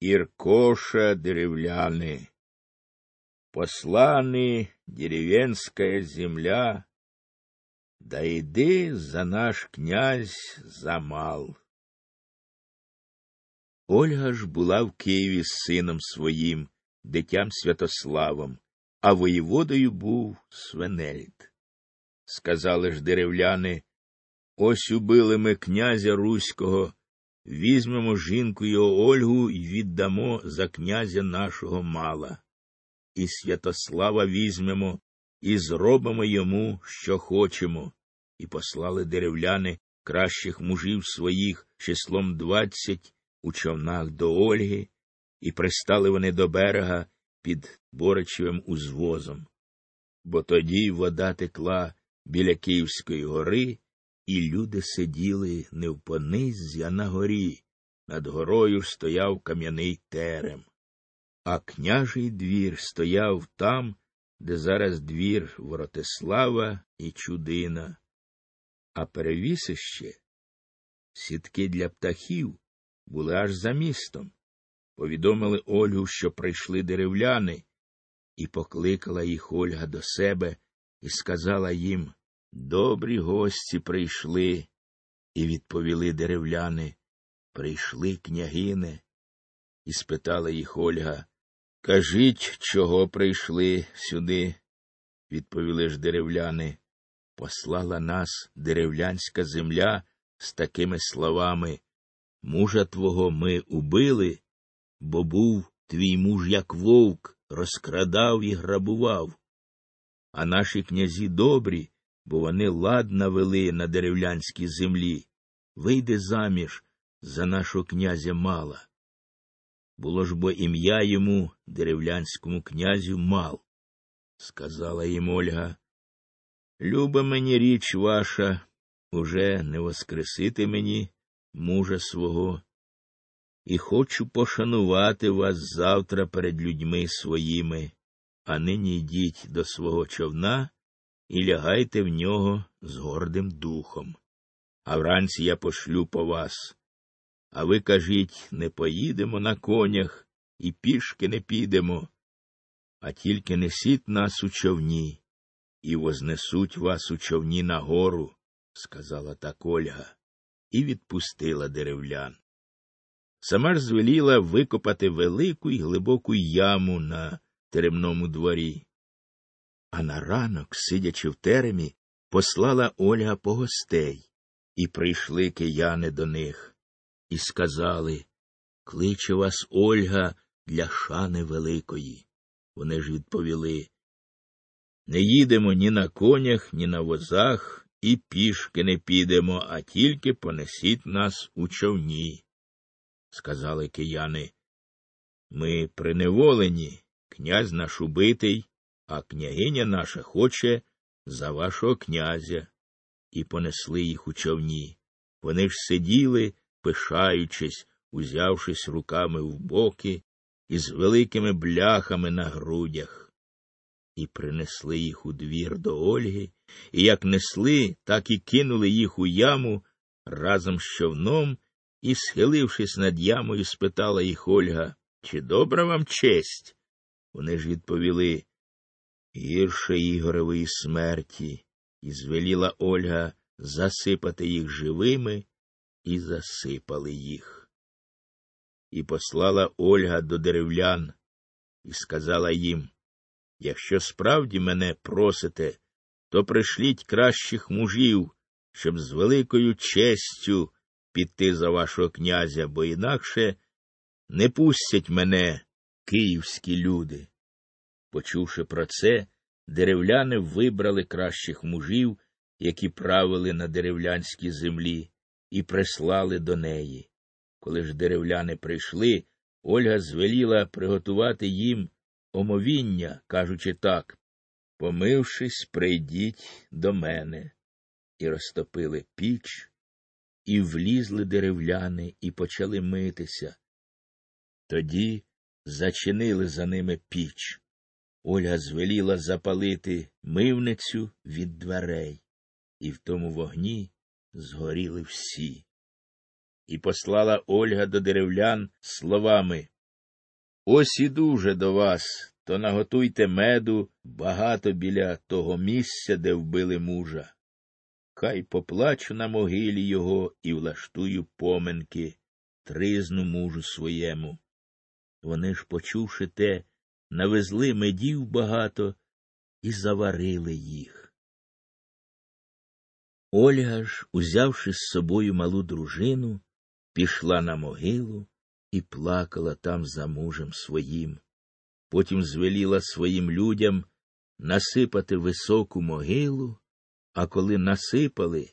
Иркоша деревляны, посланы деревенская земля, да иди за наш князь замал. Ольга ж була в Києві з сином своїм, дитям Святославом, а воєводою був Свенельд. Сказали ж деревляни, ось убили ми князя Руського, візьмемо жінку його Ольгу і віддамо за князя нашого мала. І Святослава візьмемо і зробимо йому, що хочемо. І послали деревляни кращих мужів своїх числом двадцять у човнах до Ольги, і пристали вони до берега під Боричевим узвозом. Бо тоді вода текла біля Київської гори, і люди сиділи не в понизі, а на горі. Над горою стояв кам'яний терем. А княжий двір стояв там, де зараз двір Воротислава і Чудина. А перевісище сітки для птахів були аж за містом. Повідомили Ольгу, що прийшли деревляни, і покликала їх Ольга до себе і сказала їм Добрі гості прийшли. І відповіли деревляни Прийшли княгине. І спитала їх Ольга Кажіть, чого прийшли сюди? Відповіли ж деревляни. Послала нас деревлянська земля з такими словами Мужа твого ми убили, бо був твій муж, як вовк, розкрадав і грабував. А наші князі добрі, бо вони ладна вели на деревлянській землі. Вийде заміж за нашого князя мала. Було ж бо ім'я йому, деревлянському князю, мал. Сказала їм Ольга. Люба мені річ ваша, уже не воскресити мені мужа свого, і хочу пошанувати вас завтра перед людьми своїми, а нині йдіть до свого човна і лягайте в нього з гордим духом. А вранці я пошлю по вас. А ви кажіть не поїдемо на конях і пішки не підемо, а тільки несіть нас у човні і вознесуть вас у човні на гору, сказала так Ольга і відпустила деревлян. Сама ж звеліла викопати велику й глибоку яму на теремному дворі. А на ранок, сидячи в теремі, послала Ольга по гостей, і прийшли кияни до них, і сказали Кличе вас Ольга для шани великої. Вони ж відповіли Не їдемо ні на конях, ні на возах, і пішки не підемо, а тільки понесіть нас у човні. Сказали кияни. Ми приневолені, князь наш убитий, а княгиня наша хоче за вашого князя. І понесли їх у човні. Вони ж сиділи, пишаючись, узявшись руками в боки і з великими бляхами на грудях і принесли їх у двір до Ольги, і як несли, так і кинули їх у яму разом з човном, і, схилившись над ямою, спитала їх Ольга, чи добра вам честь? Вони ж відповіли гірше Ігоревої смерті, і звеліла Ольга засипати їх живими, і засипали їх. І послала Ольга до деревлян і сказала їм Якщо справді мене просите, то пришліть кращих мужів, щоб з великою честю піти за вашого князя, бо інакше не пустять мене київські люди. Почувши про це, деревляни вибрали кращих мужів, які правили на деревлянській землі, і прислали до неї. Коли ж деревляни прийшли, Ольга звеліла приготувати їм омовіння, кажучи так помившись, прийдіть до мене. І розтопили піч, і влізли деревляни, і почали митися. Тоді зачинили за ними піч. Ольга звеліла запалити мивницю від дверей, і в тому вогні згоріли всі. І послала Ольга до деревлян словами Ось іду вже до вас, то наготуйте меду багато біля того місця, де вбили мужа. Хай поплачу на могилі його і влаштую поминки, тризну мужу своєму. Вони ж, почувши те, навезли медів багато і заварили їх. Ольга ж, узявши з собою малу дружину, пішла на могилу і плакала там за мужем своїм. Потім звеліла своїм людям насипати високу могилу, а коли насипали,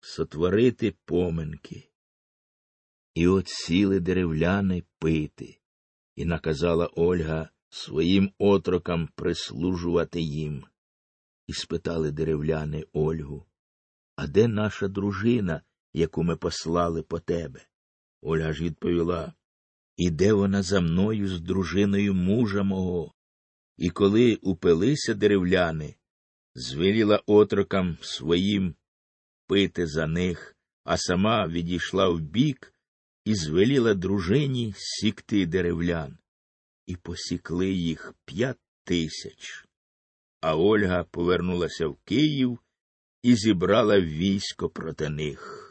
сотворити поминки. І от сіли деревляни пити, і наказала Ольга своїм отрокам прислужувати їм. І спитали деревляни Ольгу, а де наша дружина, яку ми послали по тебе? Ольга ж відповіла Іде вона за мною з дружиною мужа мого. І коли упилися деревляни, звеліла отрокам своїм пити за них, а сама відійшла вбік і звеліла дружині сікти деревлян. І посікли їх п'ять тисяч. А Ольга повернулася в Київ і зібрала військо проти них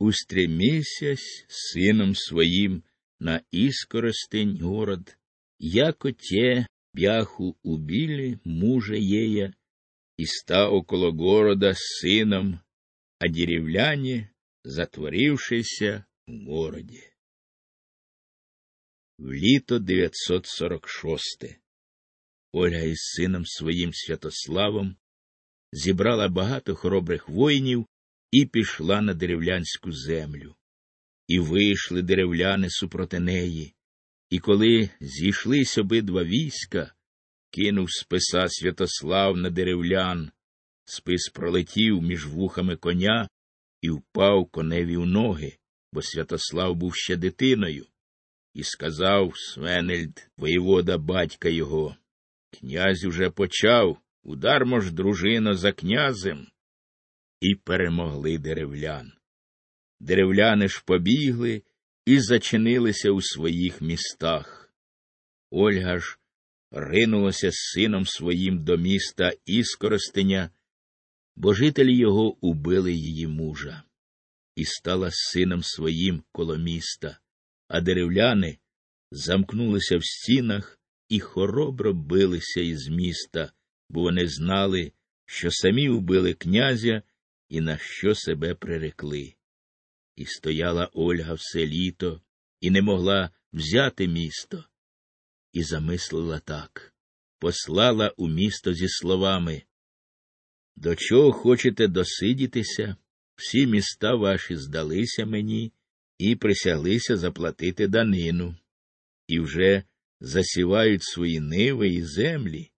устремисясь сыном своим на искоростень город, яко те бяху убили мужа ея, и ста около города с сыном, а деревляне, затворившиеся в городе. В літо 946 Ольга із сином своїм Святославом зібрала багато хоробрих воїнів і пішла на деревлянську землю. І вийшли деревляни супроти неї. І коли зійшлись обидва війська, кинув списа Святослав на деревлян, спис пролетів між вухами коня і впав коневі в ноги, бо Святослав був ще дитиною, і сказав Свенельд, воєвода батька його Князь уже почав, удармо ж, дружино, за князем і перемогли деревлян. Деревляни ж побігли і зачинилися у своїх містах. Ольга ж ринулася з сином своїм до міста Іскоростеня, бо жителі його убили її мужа, і стала сином своїм коло міста, а деревляни замкнулися в стінах і хоробро билися із міста, бо вони знали, що самі убили князя і на що себе прирекли. І стояла Ольга все літо і не могла взяти місто. І замислила так послала у місто зі словами До чого хочете досидітися? Всі міста ваші здалися мені і присяглися заплатити данину, і вже засівають свої ниви і землі,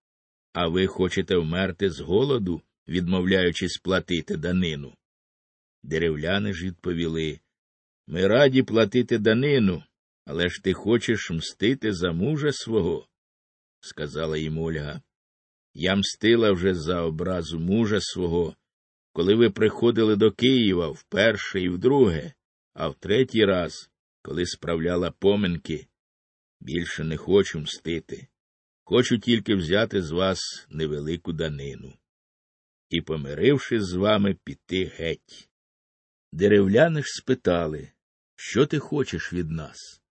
а ви хочете вмерти з голоду відмовляючись платити данину. Деревляни ж відповіли Ми раді платити данину, але ж ти хочеш мстити за мужа свого, сказала їм Ольга. Я мстила вже за образу мужа свого, коли ви приходили до Києва вперше і вдруге, а в третій раз, коли справляла поминки, більше не хочу мстити. Хочу тільки взяти з вас невелику данину і, помирившись з вами, піти геть. Деревляни ж спитали, що ти хочеш від нас?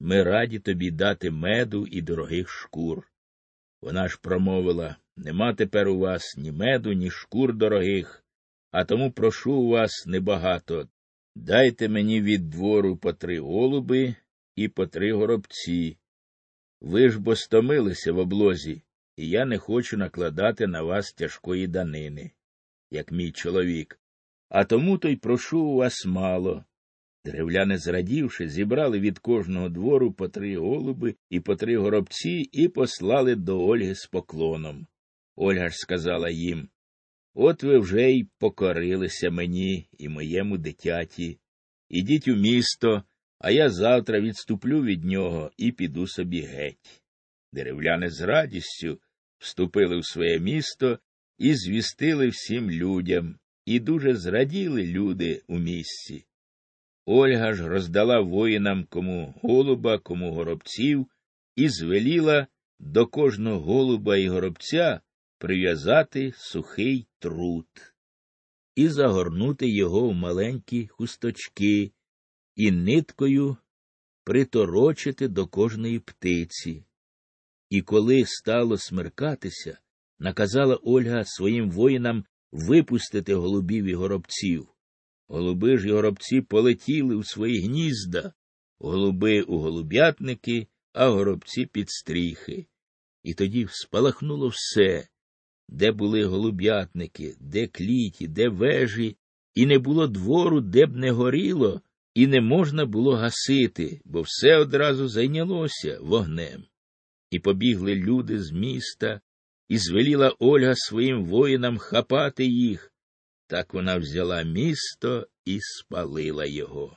Ми раді тобі дати меду і дорогих шкур. Вона ж промовила нема тепер у вас ні меду, ні шкур дорогих, а тому прошу у вас небагато. Дайте мені від двору по три голуби і по три горобці. Ви ж бо стомилися в облозі, і я не хочу накладати на вас тяжкої данини, як мій чоловік, а тому то й прошу у вас мало. Деревляни, зрадівши, зібрали від кожного двору по три голуби і по три горобці і послали до Ольги з поклоном. Ольга ж сказала їм От ви вже й покорилися мені і моєму дитяті. Ідіть у місто, а я завтра відступлю від нього і піду собі геть. Деревляни з радістю вступили в своє місто і звістили всім людям, і дуже зраділи люди у місці. Ольга ж роздала воїнам кому голуба, кому горобців, і звеліла до кожного голуба і горобця прив'язати сухий труд і загорнути його в маленькі хусточки і ниткою приторочити до кожної птиці. І коли стало смеркатися, наказала Ольга своїм воїнам випустити голубів і горобців. Голуби ж і горобці полетіли у свої гнізда, голуби у голуб'ятники, а горобці під стріхи. І тоді спалахнуло все, де були голуб'ятники, де кліті, де вежі, і не було двору, де б не горіло, і не можна було гасити, бо все одразу зайнялося вогнем. І побігли люди з міста, і звеліла Ольга своїм воїнам хапати їх. Так вона взяла місто і спалила його.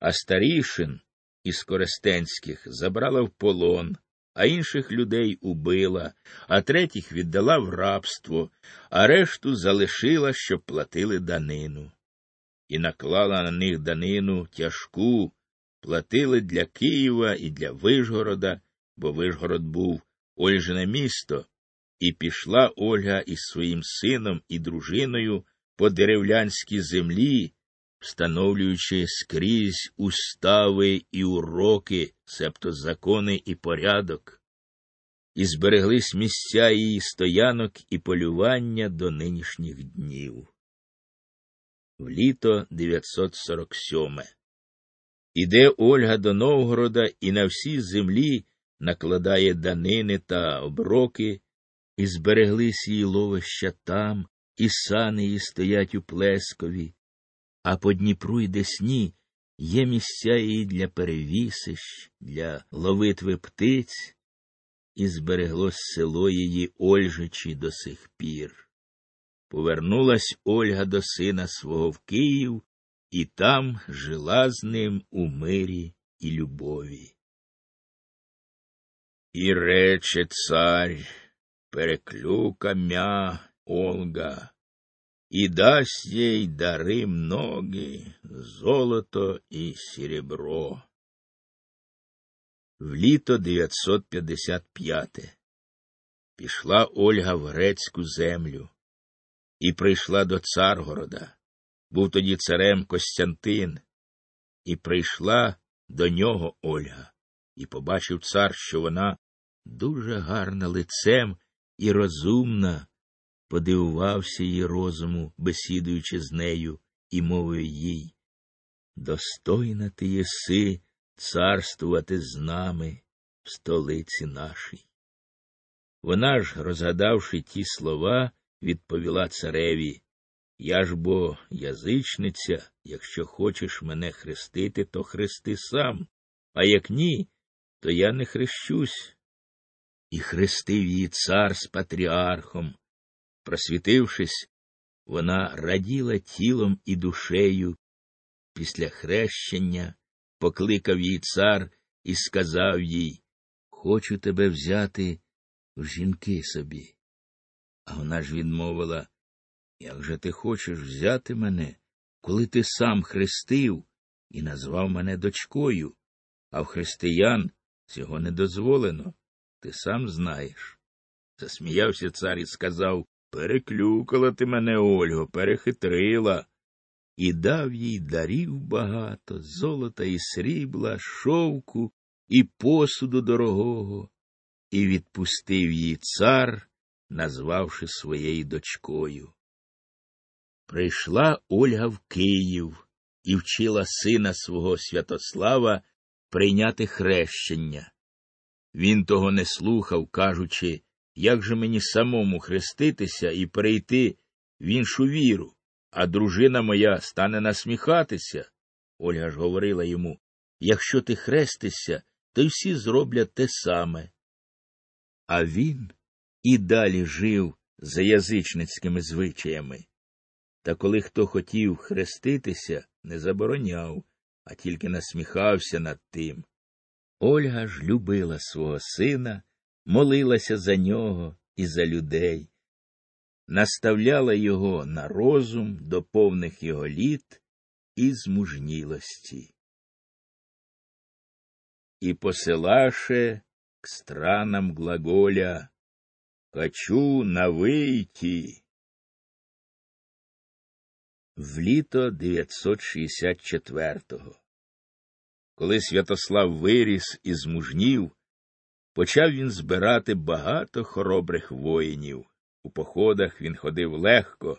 А старішин із Корестенських забрала в полон, а інших людей убила, а третіх віддала в рабство, а решту залишила, щоб платили данину. І наклала на них данину тяжку, платили для Києва і для Вишгорода, бо Вишгород був Ольжине місто, і пішла Ольга із своїм сином і дружиною по деревлянській землі, встановлюючи скрізь устави і уроки, себто закони і порядок, і збереглись місця її стоянок і полювання до нинішніх днів. В літо 947 Іде Ольга до Новгорода і на всій землі накладає данини та оброки, і збереглись її ловища там, і сани її стоять у Плескові, а по Дніпру й Десні є місця її для перевісищ, для ловитви птиць, і збереглось село її Ольжичі до сих пір. Повернулась Ольга до сина свого в Київ, і там жила з ним у мирі і любові. І рече царь, переклюка мя Олга, и даст ей дары многие, золото і серебро. В літо 955 пішла Ольга в грецьку землю і прийшла до Царгорода. Був тоді царем Костянтин, і прийшла до нього Ольга, і побачив цар, що вона дуже гарна лицем і розумна, подивувався її розуму, бесідуючи з нею, і мовив їй Достойна ти єси царствувати з нами в столиці нашій. Вона ж, розгадавши ті слова, відповіла цареві Я ж бо язичниця, якщо хочеш мене хрестити, то хрести сам, а як ні, то я не хрещусь. І хрестив її цар з патріархом, Просвітившись, вона раділа тілом і душею. Після хрещення покликав їй цар і сказав їй Хочу тебе взяти в жінки собі. А вона ж відмовила Як же ти хочеш взяти мене, коли ти сам хрестив і назвав мене дочкою, а в християн цього не дозволено, ти сам знаєш. Засміявся цар і сказав Переклюкала ти мене, Ольго, перехитрила. І дав їй дарів багато, золота і срібла, шовку і посуду дорогого, і відпустив її цар, назвавши своєю дочкою. Прийшла Ольга в Київ і вчила сина свого Святослава прийняти хрещення. Він того не слухав, кажучи як же мені самому хреститися і перейти в іншу віру, а дружина моя стане насміхатися? Ольга ж говорила йому якщо ти хрестишся, то всі зроблять те саме. А він і далі жив за язичницькими звичаями. Та коли хто хотів хреститися, не забороняв, а тільки насміхався над тим. Ольга ж любила свого сина молилася за нього і за людей, наставляла його на розум до повних його літ і змужнілості. І посилаше к странам глаголя «Хочу на вийти». В літо 964-го. Коли Святослав виріс і змужнів, почав він збирати багато хоробрих воїнів. У походах він ходив легко,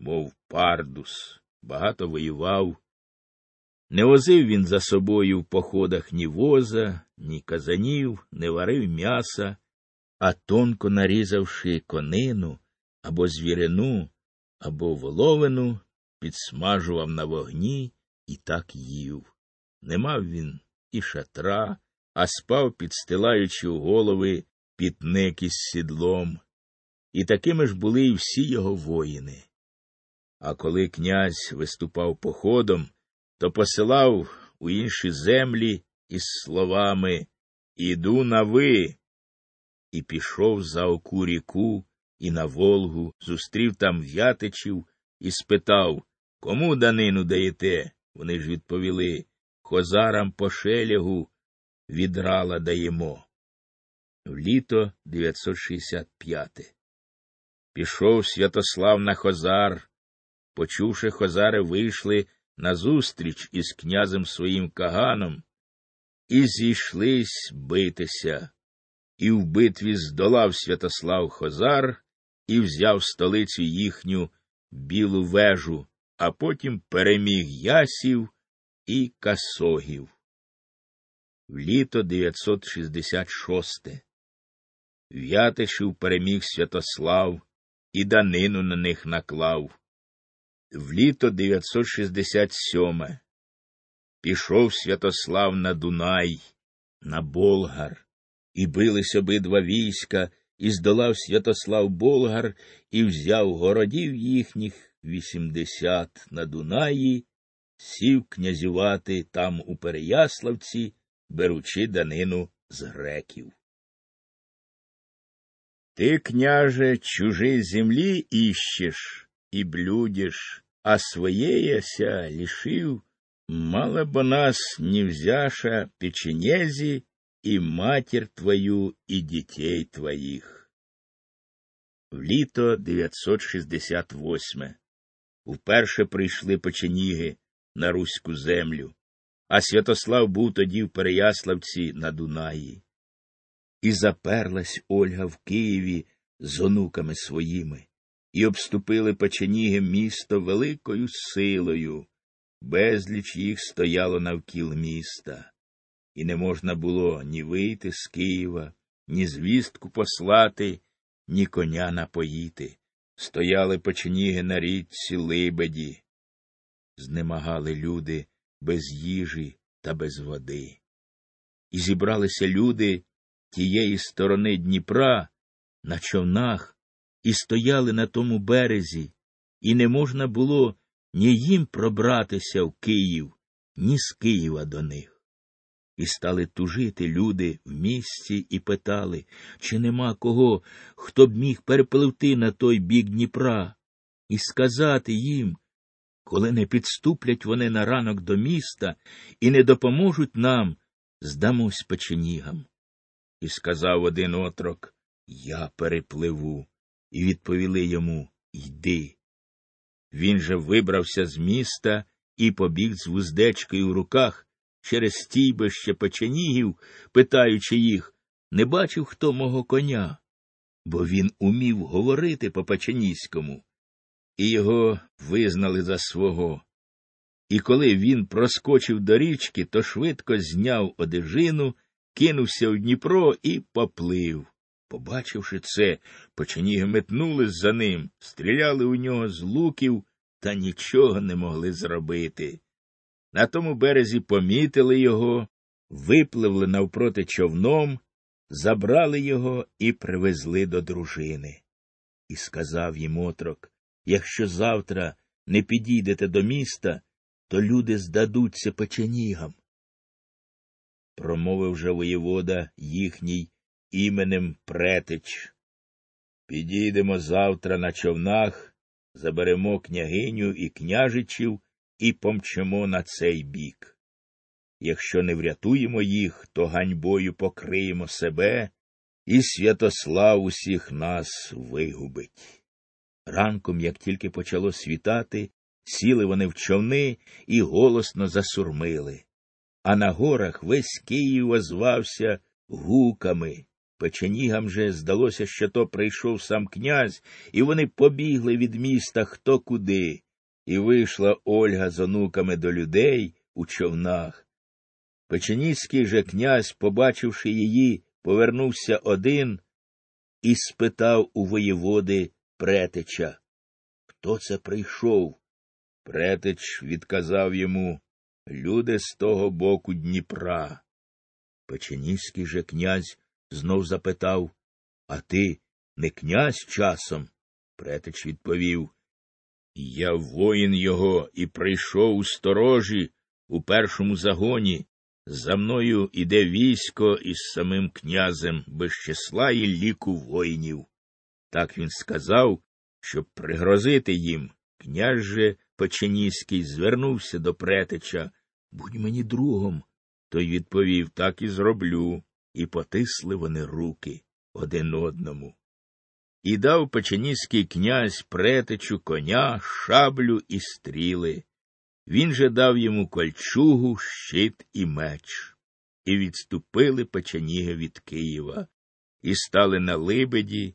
мов пардус, багато воював. Не возив він за собою в походах ні воза, ні казанів, не варив м'яса, а тонко нарізавши конину або звірину, або воловину, підсмажував на вогні і так їв. Не мав він і шатра, а спав, підстилаючи у голови пітник із сідлом. І такими ж були і всі його воїни. А коли князь виступав походом, то посилав у інші землі із словами Іду на ви. І пішов за оку ріку і на Волгу, зустрів там в'ятичів і спитав Кому данину даєте? Вони ж відповіли Хозарам по шелягу відрала даємо. В літо 965. Пішов Святослав на Хозар. Почувши, Хозари вийшли назустріч із князем своїм Каганом і зійшлись битися. І в битві здолав Святослав Хозар і взяв столицю їхню білу вежу, а потім переміг ясів і касогів. В літо 966. В'ятишів переміг Святослав і данину на них наклав. В літо 967. Пішов Святослав на Дунай, на Болгар, і бились обидва війська, і здолав Святослав Болгар і взяв городів їхніх вісімдесят на Дунаї, сів князювати там у Переяславці, беручи данину з греків. Ти, княже, чужі землі іщеш і блюдеш, а своєяся лишив, мало бо нас не взяша печенезі і матір твою, і дітей твоїх. В літо 968 вперше прийшли печеніги на руську землю, а Святослав був тоді в Переяславці на Дунаї. І заперлась Ольга в Києві з онуками своїми, і обступили печеніги місто великою силою. Безліч їх стояло навкіл міста, і не можна було ні вийти з Києва, ні звістку послати, ні коня напоїти. Стояли печеніги на річці Либеді. Знемагали люди без їжі та без води. І зібралися люди тієї сторони Дніпра на човнах і стояли на тому березі, і не можна було ні їм пробратися в Київ, ні з Києва до них. І стали тужити люди в місті і питали, чи нема кого, хто б міг перепливти на той бік Дніпра, і сказати їм, коли не підступлять вони на ранок до міста і не допоможуть нам, здамось печенігам. І сказав один отрок Я перепливу. І відповіли йому Йди. Він же вибрався з міста і побіг з вуздечкою в руках через стійбище печенігів, питаючи їх, не бачив хто мого коня, бо він умів говорити по печеніському, і його визнали за свого. І коли він проскочив до річки, то швидко зняв одежину, кинувся в Дніпро і поплив. Побачивши це, печеніги метнулись за ним, стріляли у нього з луків та нічого не могли зробити. На тому березі помітили його, випливли навпроти човном, забрали його і привезли до дружини. І сказав їм отрок якщо завтра не підійдете до міста, то люди здадуться печенігам. Промовив же воєвода їхній іменем Претич. Підійдемо завтра на човнах, заберемо княгиню і княжичів і помчимо на цей бік. Якщо не врятуємо їх, то ганьбою покриємо себе, і Святослав усіх нас вигубить. Ранком, як тільки почало світати, сіли вони в човни і голосно засурмили. А на горах весь Київ озвався гуками. Печенігам же здалося, що то прийшов сам князь, і вони побігли від міста хто куди, і вийшла Ольга з онуками до людей у човнах. Печеніський же князь, побачивши її, повернувся один і спитав у воєводи Претича Хто це прийшов? Претич відказав йому Люди з того боку Дніпра. Печеніський же князь знов запитав А ти не князь часом? Претич відповів Я воїн його і прийшов у сторожі у першому загоні. За мною іде військо із самим князем без числа і ліку воїнів. Так він сказав, щоб пригрозити їм. Князь же Печеніський звернувся до претича. Будь мені другом. Той відповів так і зроблю, і потисли вони руки один одному. І дав печеніський князь претичу коня, шаблю і стріли. Він же дав йому кольчугу, щит і меч. І відступили печеніги від Києва, і стали на либеді,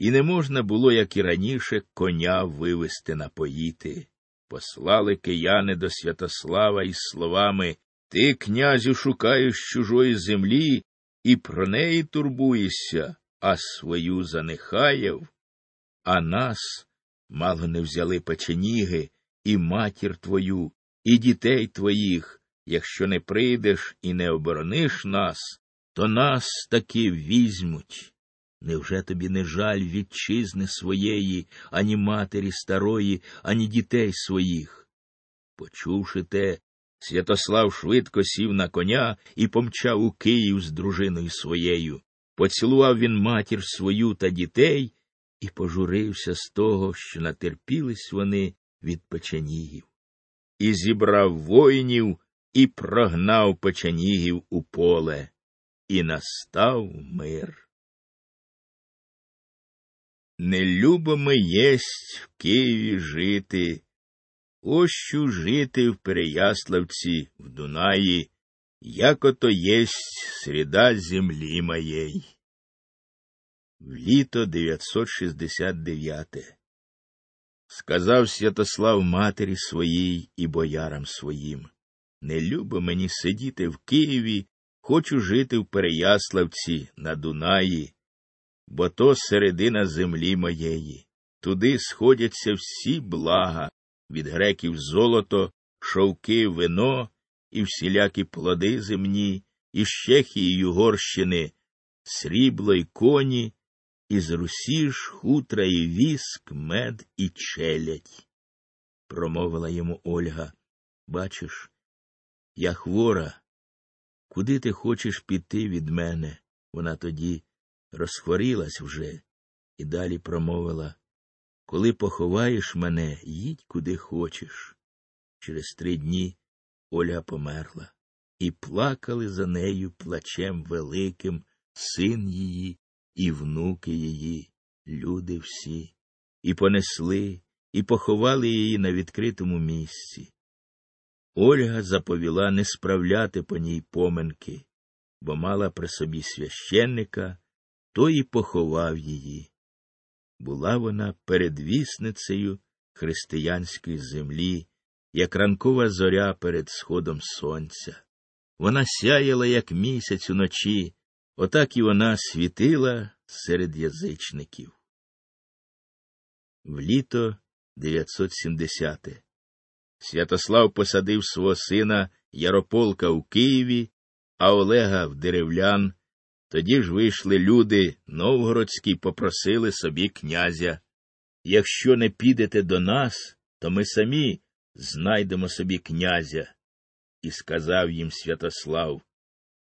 і не можна було, як і раніше, коня вивести напоїти. Послали кияни до Святослава із словами Ти, князю, шукаєш чужої землі і про неї турбуєшся, а свою занехаєв. А нас мало не взяли печеніги, і матір твою, і дітей твоїх. Якщо не прийдеш і не оборониш нас, то нас таки візьмуть. Невже тобі не жаль вітчизни своєї, ані матері старої, ані дітей своїх? Почувши те, Святослав швидко сів на коня і помчав у Київ з дружиною своєю. Поцілував він матір свою та дітей і пожурився з того, що натерпілись вони від печенігів. І зібрав воїнів і прогнав печенігів у поле, і настав мир. Не любимо єсть в Києві жити, ощу жити в Переяславці, в Дунаї, як ото єсть среда землі моєї. В літо 969 Сказав Святослав матері своїй і боярам своїм Не любо мені сидіти в Києві, хочу жити в Переяславці на Дунаї бо то середина землі моєї. Туди сходяться всі блага від греків золото, шовки, вино і всілякі плоди земні, і Чехії й Угорщини, срібло й коні, із Русі ж хутра і віск, мед і челядь. Промовила йому Ольга. Бачиш, я хвора. Куди ти хочеш піти від мене? Вона тоді розхворілась вже і далі промовила Коли поховаєш мене, їдь куди хочеш. Через три дні Оля померла, і плакали за нею плачем великим син її і внуки її, люди всі, і понесли, і поховали її на відкритому місці. Ольга заповіла не справляти по ній поминки, бо мала при собі священника той і поховав її. Була вона передвісницею християнської землі, як ранкова зоря перед сходом сонця. Вона сяяла, як місяць уночі, отак і вона світила серед язичників. В літо 970 Святослав посадив свого сина Ярополка у Києві, а Олега в деревлян тоді ж вийшли люди новгородські попросили собі князя. Якщо не підете до нас, то ми самі знайдемо собі князя. І сказав їм Святослав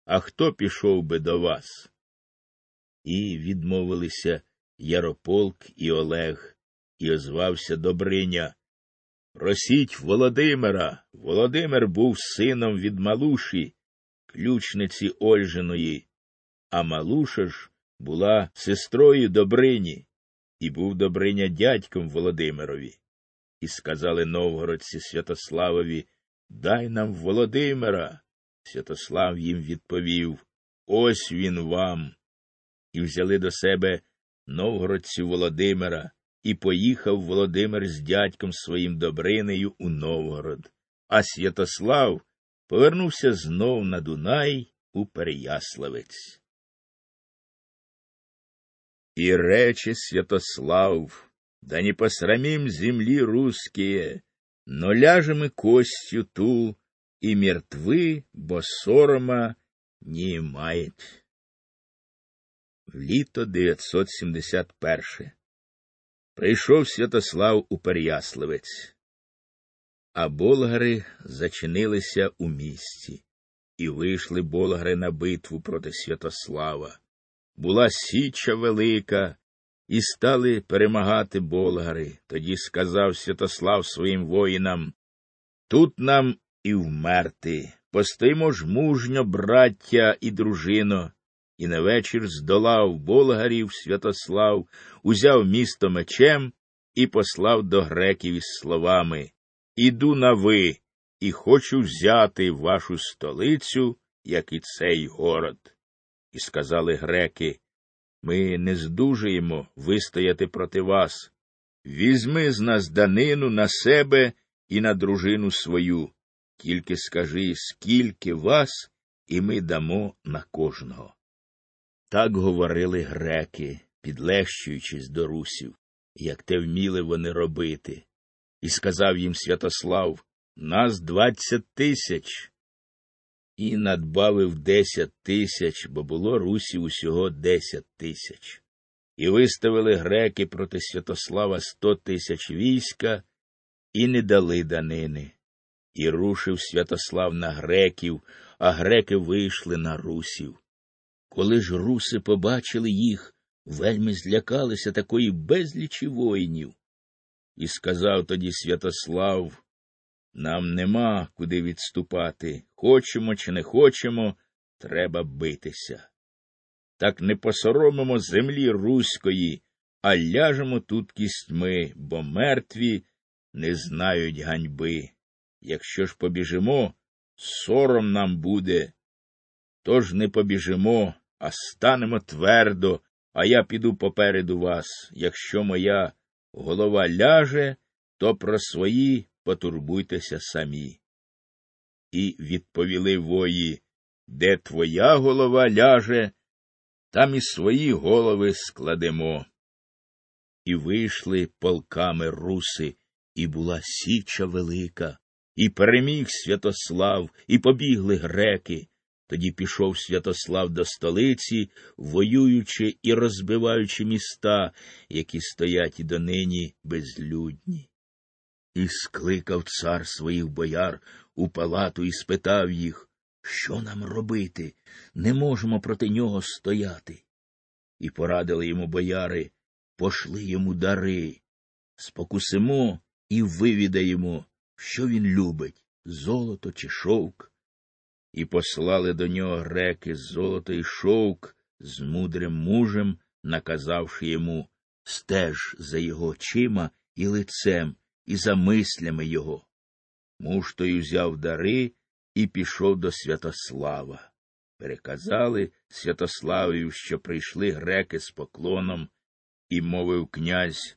А хто пішов би до вас? І відмовилися Ярополк і Олег, і озвався Добриня. Просіть Володимира. Володимир був сином від Малуші, ключниці Ольжиної, а Малуша ж була сестрою Добрині, і був Добриня дядьком Володимирові. І сказали новгородці Святославові Дай нам Володимира. Святослав їм відповів Ось він вам. І взяли до себе новгородцю Володимира, і поїхав Володимир з дядьком своїм Добринею у Новгород. А Святослав повернувся знов на Дунай у Переяславець. И рече Святослав, да не посрамим земли русские, но ляжем и костью ту, и мертвы, бо сорома не имает. Літо 971. Прийшов Святослав у Переяславець, а болгари зачинилися у місті, і вийшли болгари на битву проти Святослава була січа велика, і стали перемагати болгари. Тоді сказав Святослав своїм воїнам Тут нам і вмерти. Постоїмо ж мужньо, браття і дружино. І на вечір здолав болгарів Святослав, узяв місто мечем і послав до греків із словами Іду на ви, і хочу взяти вашу столицю, як і цей город. І сказали греки ми не здужуємо вистояти проти вас. Візьми з нас данину на себе і на дружину свою. Тільки скажи, скільки вас, і ми дамо на кожного. Так говорили греки, підлещуючись до русів, як те вміли вони робити. І сказав їм Святослав Нас двадцять тисяч і надбавив десять тисяч, бо було русів усього десять тисяч. І виставили греки проти Святослава сто тисяч війська і не дали данини. І рушив Святослав на греків, а греки вийшли на русів. Коли ж руси побачили їх, вельми злякалися такої безлічі воїнів. І сказав тоді Святослав нам нема куди відступати. Хочемо чи не хочемо, треба битися. Так не посоромимо землі руської, а ляжемо тут кістьми, бо мертві не знають ганьби. Якщо ж побіжимо, сором нам буде. Тож не побіжимо, а станемо твердо, а я піду попереду вас. Якщо моя голова ляже, то про свої потурбуйтеся самі. І відповіли вої, де твоя голова ляже, там і свої голови складемо. І вийшли полками руси, і була січа велика, і переміг Святослав, і побігли греки. Тоді пішов Святослав до столиці, воюючи і розбиваючи міста, які стоять і донині безлюдні. І скликав цар своїх бояр у палату і спитав їх, що нам робити? Не можемо проти нього стояти. І порадили йому бояри пошли йому дари, спокусимо і вивідаємо, що він любить золото чи шовк. І послали до нього греки золото і шовк з мудрим мужем, наказавши йому стеж за його очима і лицем і за мислями його. Муж той узяв дари і пішов до Святослава. Переказали Святославію, що прийшли греки з поклоном, і мовив князь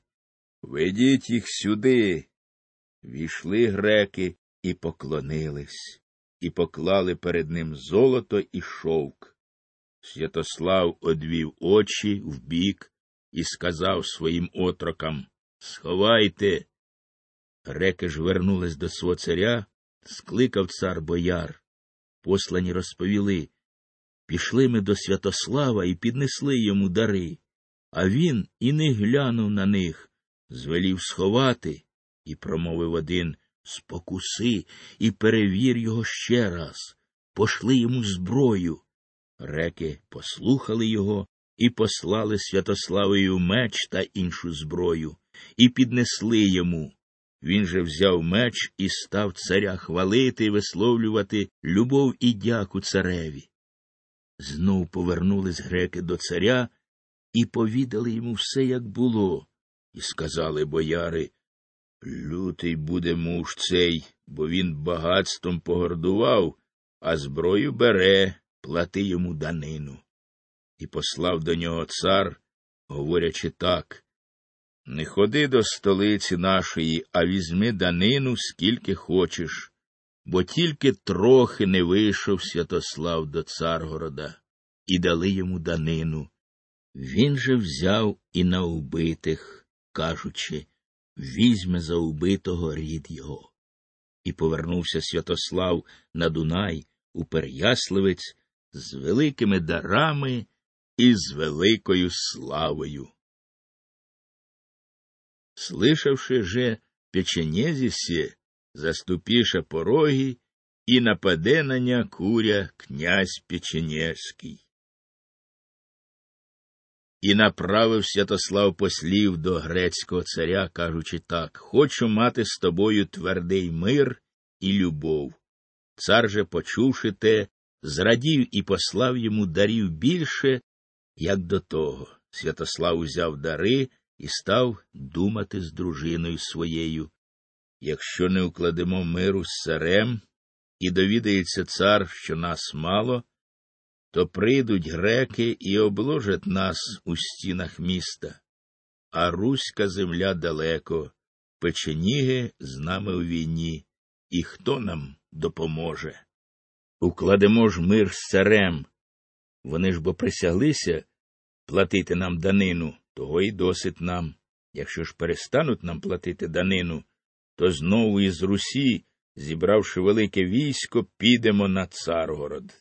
Ведіть їх сюди. Війшли греки і поклонились, і поклали перед ним золото і шовк. Святослав одвів очі вбік і сказав своїм отрокам Сховайте, Греки ж вернулись до свого царя, скликав цар бояр. Послані розповіли пішли ми до Святослава і піднесли йому дари, а він і не глянув на них, звелів сховати, і промовив один Спокуси і перевір його ще раз, пошли йому зброю. Реки послухали його і послали Святославою меч та іншу зброю, і піднесли йому. Він же взяв меч і став царя хвалити і висловлювати любов і дяку цареві. Знов повернулись греки до царя і повідали йому все, як було, і сказали бояри Лютий буде муж цей, бо він багатством погордував, а зброю бере, плати йому данину. І послав до нього цар, говорячи так не ходи до столиці нашої, а візьми данину, скільки хочеш, бо тільки трохи не вийшов Святослав до Царгорода, і дали йому данину. Він же взяв і на убитих, кажучи візьме за убитого рід його. І повернувся Святослав на Дунай у Переясливець з великими дарами і з великою славою. Слышавши же печенезісе, заступіша пороги, і нападе на ня куря князь Печенежський. І направив Святослав послів до грецького царя, кажучи так Хочу мати з тобою твердий мир і любов. Цар же, почувши те, зрадів і послав йому дарів більше, як до того. Святослав узяв дари і став думати з дружиною своєю. Якщо не укладемо миру з царем, і довідається цар, що нас мало, то прийдуть греки і обложать нас у стінах міста, а руська земля далеко, печеніги з нами у війні, і хто нам допоможе? Укладемо ж мир з царем. Вони ж бо присяглися платити нам данину, того і досить нам. Якщо ж перестануть нам платити данину, то знову із Русі, зібравши велике військо, підемо на Царгород.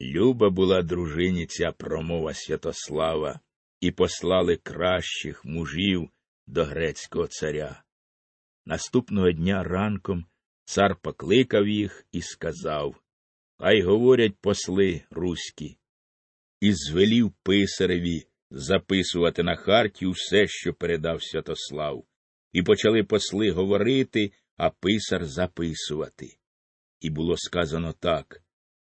Люба була дружині ця промова Святослава, і послали кращих мужів до грецького царя. Наступного дня ранком цар покликав їх і сказав Хай говорять посли руські, і звелів писареві записувати на харті все, що передав Святослав, і почали посли говорити, а писар записувати. І було сказано так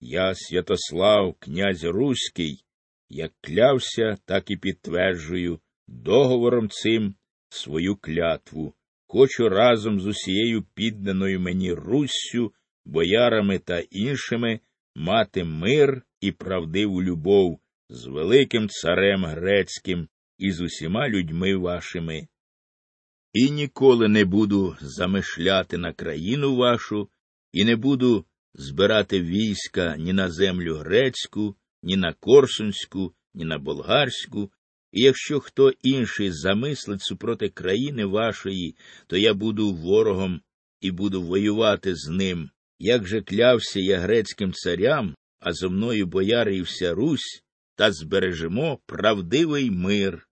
я, Святослав, князь Руський, як клявся, так і підтверджую договором цим свою клятву. Хочу разом з усією підданою мені Руссю, боярами та іншими мати мир і правдиву любов з великим царем грецьким і з усіма людьми вашими. І ніколи не буду замишляти на країну вашу, і не буду збирати війська ні на землю грецьку, ні на корсунську, ні на болгарську, і якщо хто інший замислить супроти країни вашої, то я буду ворогом і буду воювати з ним. Як же клявся я грецьким царям, а зо мною бояри і вся Русь, та збережемо правдивий мир.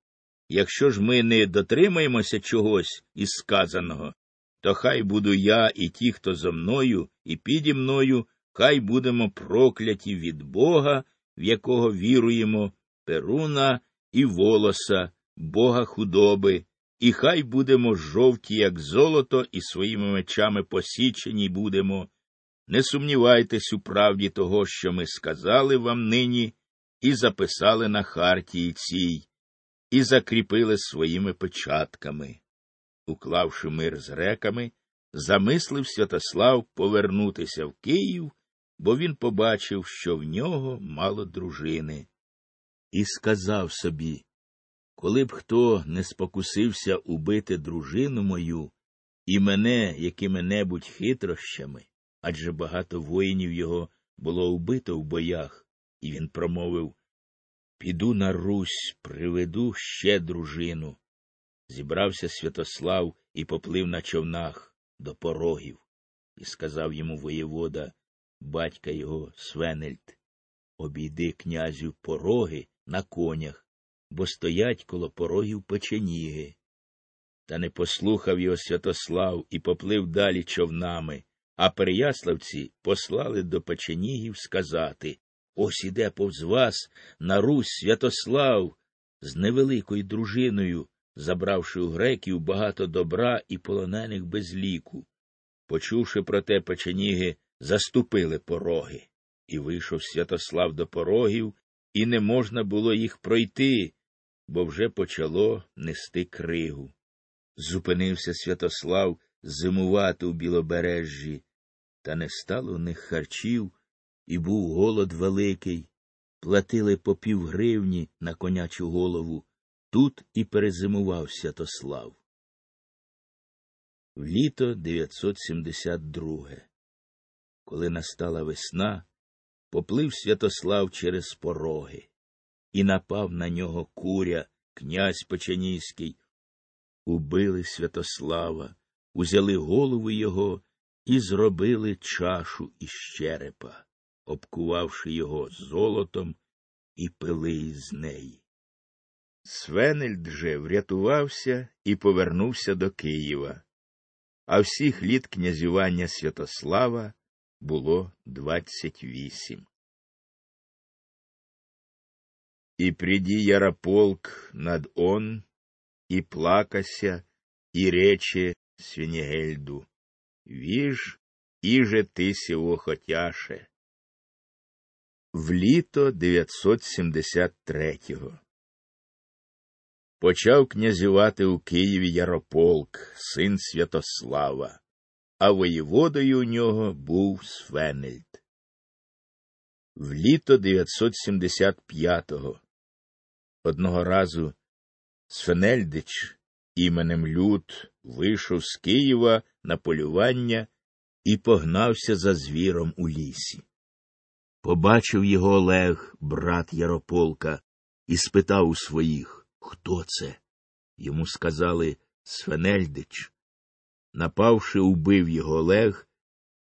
Якщо ж ми не дотримаємося чогось із сказаного, то хай буду я і ті, хто зо мною і піді мною, хай будемо прокляті від Бога, в якого віруємо, Перуна і волоса, Бога худоби, і хай будемо жовті, як золото, і своїми мечами посічені будемо. Не сумнівайтесь у правді того, що ми сказали вам нині, і записали на хартії цій, і закріпили своїми печатками. Уклавши мир з греками, замислив Святослав повернутися в Київ, бо він побачив, що в нього мало дружини, і сказав собі коли б хто не спокусився убити дружину мою і мене якими небудь хитрощами, адже багато воїнів його було вбито в боях, і він промовив Піду на Русь, приведу ще дружину, Зібрався Святослав і поплив на човнах до порогів, і сказав йому воєвода, батька його Свенельд, обійди князю пороги на конях, бо стоять коло порогів печеніги. Та не послухав його Святослав і поплив далі човнами, а переяславці послали до печенігів сказати Ось іде повз вас на Русь Святослав з невеликою дружиною забравши у греків багато добра і полонених без ліку. Почувши про те, печеніги заступили пороги, і вийшов Святослав до порогів, і не можна було їх пройти, бо вже почало нести кригу. Зупинився Святослав зимувати у білобережжі, та не стало у них харчів, і був голод великий. Платили по пів гривні на конячу голову. Тут і перезимував Святослав. В літо 972. Коли настала весна, поплив Святослав через пороги, і напав на нього куря, князь Печеніський. Убили Святослава, узяли голову його і зробили чашу із черепа, обкувавши його золотом і пили із неї. Свенельд же врятувався і повернувся до Києва, а всіх літ князювання Святослава було двадцять вісім. І приді Ярополк над он, і плакася, і рече Свінігельду, Віж, іже ти сього хотяше. В літо 973-го Почав князювати у Києві Ярополк, син Святослава, а воєводою у нього був Свенельд. В літо 975-го одного разу Свенельдич іменем Люд вийшов з Києва на полювання і погнався за звіром у лісі. Побачив його Олег, брат Ярополка, і спитав у своїх, хто це? Йому сказали Свенельдич. Напавши, убив його Олег,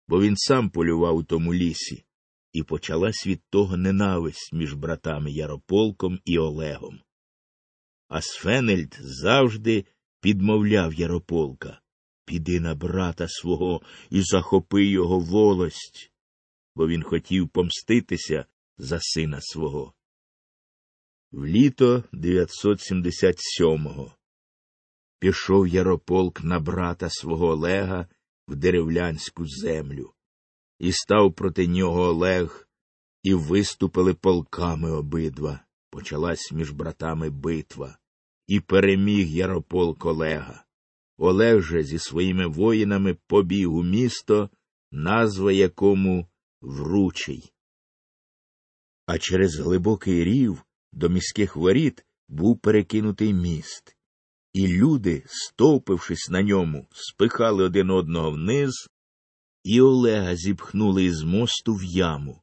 бо він сам полював у тому лісі, і почалась від того ненависть між братами Ярополком і Олегом. А Свенельд завжди підмовляв Ярополка Піди на брата свого і захопи його волость, бо він хотів помститися за сина свого. В літо 977-го пішов Ярополк на брата свого Олега в деревлянську землю, і став проти нього Олег, і виступили полками обидва. Почалась між братами битва, і переміг Ярополк Олега. Олег же зі своїми воїнами побіг у місто, назва якому Вручий. А через глибокий рів до міських воріт був перекинутий міст, і люди, стовпившись на ньому, спихали один одного вниз, і Олега зіпхнули із мосту в яму.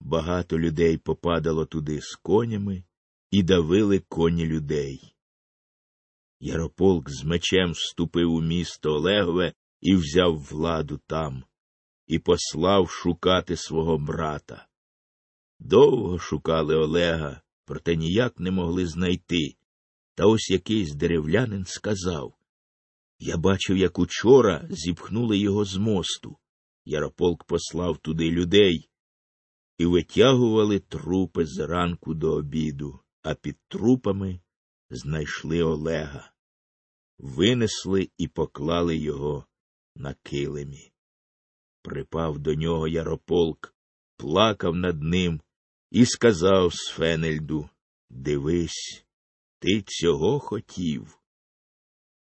Багато людей попадало туди з конями і давили коні людей. Ярополк з мечем вступив у місто Олегове і взяв владу там, і послав шукати свого брата. Довго шукали Олега, проте ніяк не могли знайти. Та ось якийсь деревлянин сказав Я бачив, як учора зіпхнули його з мосту. Ярополк послав туди людей і витягували трупи з ранку до обіду, а під трупами знайшли Олега, винесли і поклали його на килимі. Припав до нього Ярополк, плакав над ним і сказав Сфенельду Дивись, ти цього хотів.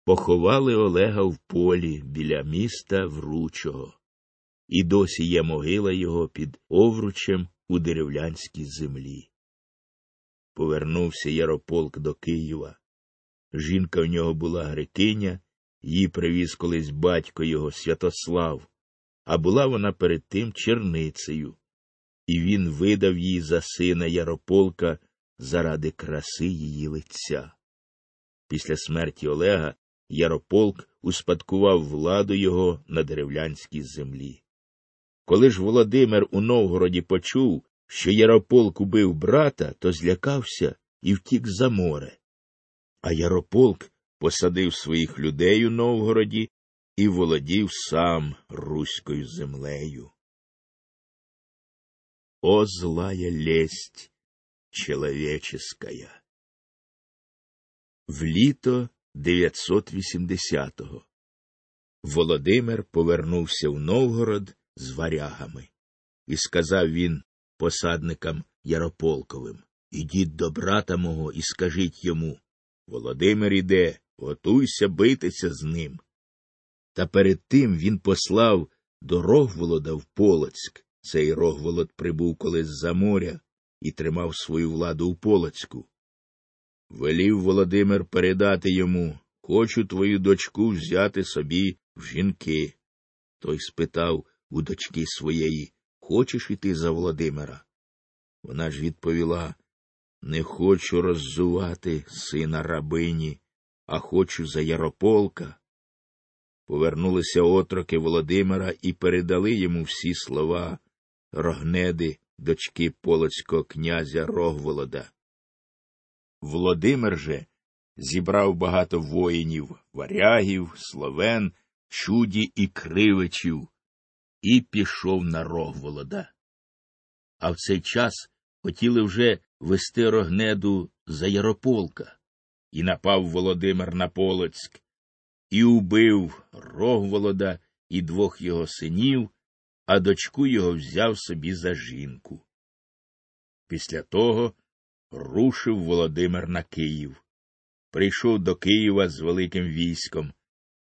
Поховали Олега в полі біля міста Вручого, і досі є могила його під овручем у деревлянській землі. Повернувся Ярополк до Києва. Жінка в нього була грекиня, її привіз колись батько його Святослав, а була вона перед тим черницею, і він видав її за сина Ярополка заради краси її лиця. Після смерті Олега Ярополк успадкував владу його на деревлянській землі. Коли ж Володимир у Новгороді почув, що Ярополк убив брата, то злякався і втік за море. А Ярополк посадив своїх людей у Новгороді і володів сам руською землею. О, злая лесть человеческая! В літо 980-го Володимир повернувся в Новгород з варягами, і сказав він посадникам Ярополковим Ідіть до брата мого і скажіть йому Володимир іде, готуйся битися з ним. Та перед тим він послав до Рогволода в Полоцьк. Цей Рогволод прибув колись за моря і тримав свою владу у Полоцьку. Велів Володимир передати йому Хочу твою дочку взяти собі в жінки. Той спитав у дочки своєї Хочеш іти за Володимира? Вона ж відповіла Не хочу роззувати сина рабині, а хочу за Ярополка. Повернулися отроки Володимира і передали йому всі слова Рогнеди, дочки полоцького князя Рогволода. Володимир же зібрав багато воїнів, варягів, словен, чуді і кривичів, і пішов на Рогволода. А в цей час хотіли вже вести Рогнеду за Ярополка, і напав Володимир на Полоцьк, і убив Рогволода і двох його синів, а дочку його взяв собі за жінку. Після того рушив Володимир на Київ. Прийшов до Києва з великим військом,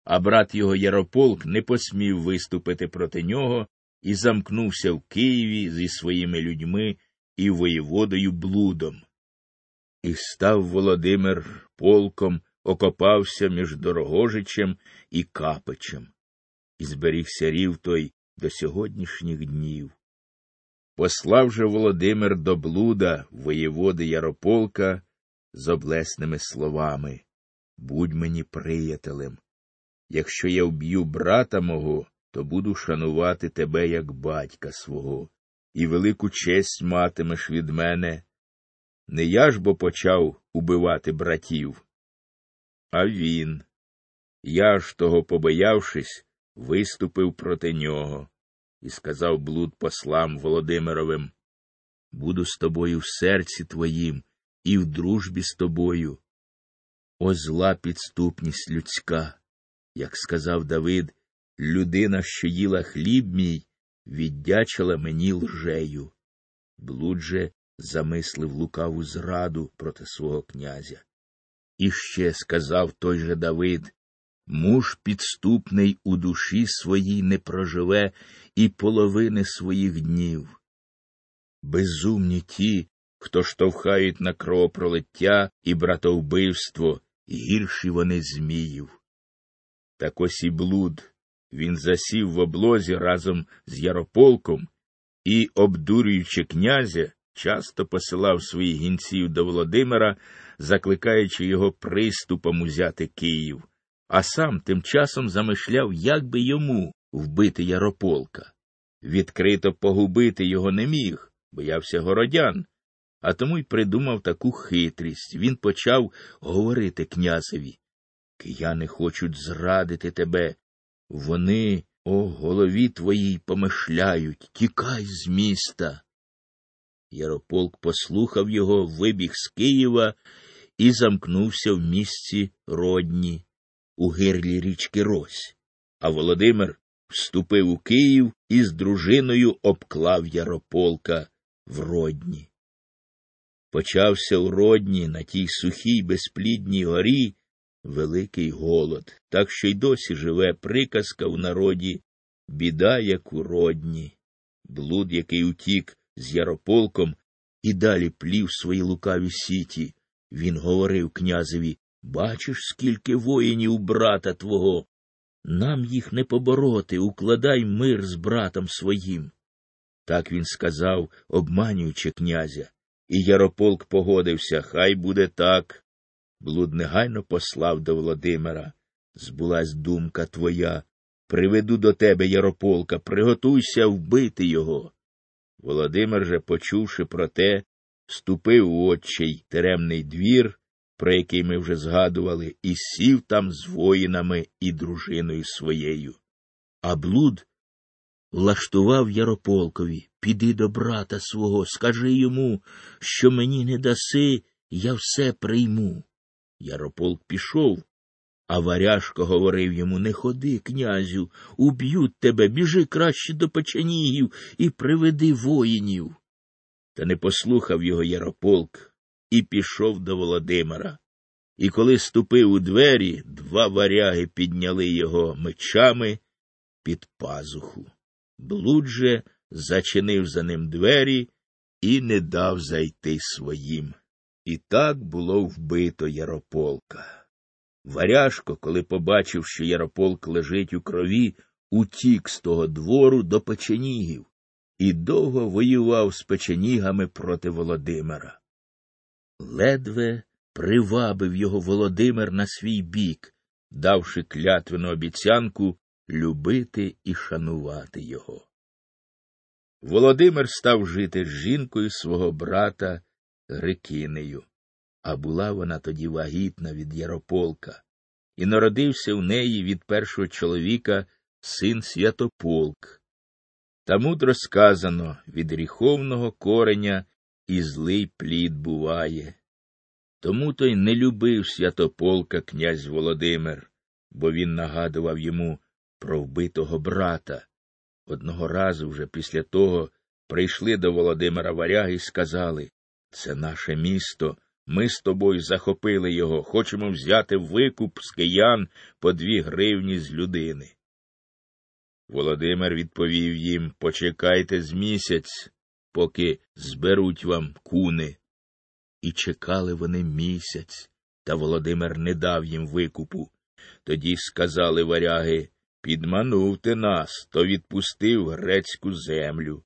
а брат його Ярополк не посмів виступити проти нього і замкнувся в Києві зі своїми людьми і воєводою блудом. І став Володимир полком, окопався між Дорогожичем і Капичем, і зберігся рів той до сьогоднішніх днів. Послав же Володимир до блуда воєводи Ярополка з облесними словами Будь мені приятелем. Якщо я вб'ю брата мого, то буду шанувати тебе як батька свого, і велику честь матимеш від мене. Не я ж бо почав убивати братів, а він. Я ж того побоявшись, виступив проти нього і сказав блуд послам Володимировим Буду з тобою в серці твоїм і в дружбі з тобою. О зла підступність людська, як сказав Давид, людина, що їла хліб мій, віддячила мені лжею. Блуд же замислив лукаву зраду проти свого князя. І ще сказав той же Давид Муж підступний у душі своїй не проживе і половини своїх днів. Безумні ті, хто штовхають на кровопролиття і братовбивство, гірші вони зміїв. Так ось і блуд він засів в облозі разом з Ярополком і, обдурюючи князя, часто посилав своїх гінців до Володимира, закликаючи його приступом узяти Київ а сам тим часом замишляв, як би йому вбити Ярополка. Відкрито погубити його не міг, боявся городян, а тому й придумав таку хитрість. Він почав говорити князеві Кияни хочуть зрадити тебе. Вони, о голові твоїй, помишляють, тікай з міста. Ярополк послухав його, вибіг з Києва і замкнувся в місці родні у гирлі річки Рось, а Володимир вступив у Київ і з дружиною обклав Ярополка в родні. Почався у родні на тій сухій безплідній горі великий голод, так що й досі живе приказка в народі біда, як у родні, блуд, який утік з Ярополком, і далі плів свої лукаві сіті. Він говорив князеві Бачиш, скільки воїнів брата твого. Нам їх не побороти, укладай мир з братом своїм. Так він сказав, обманюючи князя, і Ярополк погодився, хай буде так. Блуд негайно послав до Володимира. Збулась думка твоя. Приведу до тебе Ярополка, приготуйся вбити його. Володимир же, почувши про те, вступив у отчий теремний двір про який ми вже згадували, і сів там з воїнами і дружиною своєю. А блуд влаштував Ярополкові піди до брата свого, скажи йому, що мені не даси, я все прийму. Ярополк пішов, а варяжко говорив йому Не ходи, князю, уб'ють тебе, біжи краще до печенігів і приведи воїнів. Та не послухав його Ярополк і пішов до Володимира. І коли ступив у двері, два варяги підняли його мечами під пазуху. Блуд же зачинив за ним двері і не дав зайти своїм. І так було вбито Ярополка. Варяжко, коли побачив, що Ярополк лежить у крові, утік з того двору до печенігів і довго воював з печенігами проти Володимира. Ледве привабив його Володимир на свій бік, давши клятвену обіцянку любити і шанувати його. Володимир став жити з жінкою свого брата Грикинею, а була вона тоді вагітна від Ярополка, і народився в неї від першого чоловіка син Святополк. Та мудро сказано від гріховного кореня і злий плід буває. Тому то й не любив святополка князь Володимир, бо він нагадував йому про вбитого брата. Одного разу вже після того прийшли до Володимира варяги і сказали це наше місто, ми з тобою захопили його, хочемо взяти викуп з киян по дві гривні з людини. Володимир відповів їм Почекайте з місяць, поки зберуть вам куни. І чекали вони місяць, та Володимир не дав їм викупу. Тоді сказали варяги Підманув ти нас, то відпустив грецьку землю.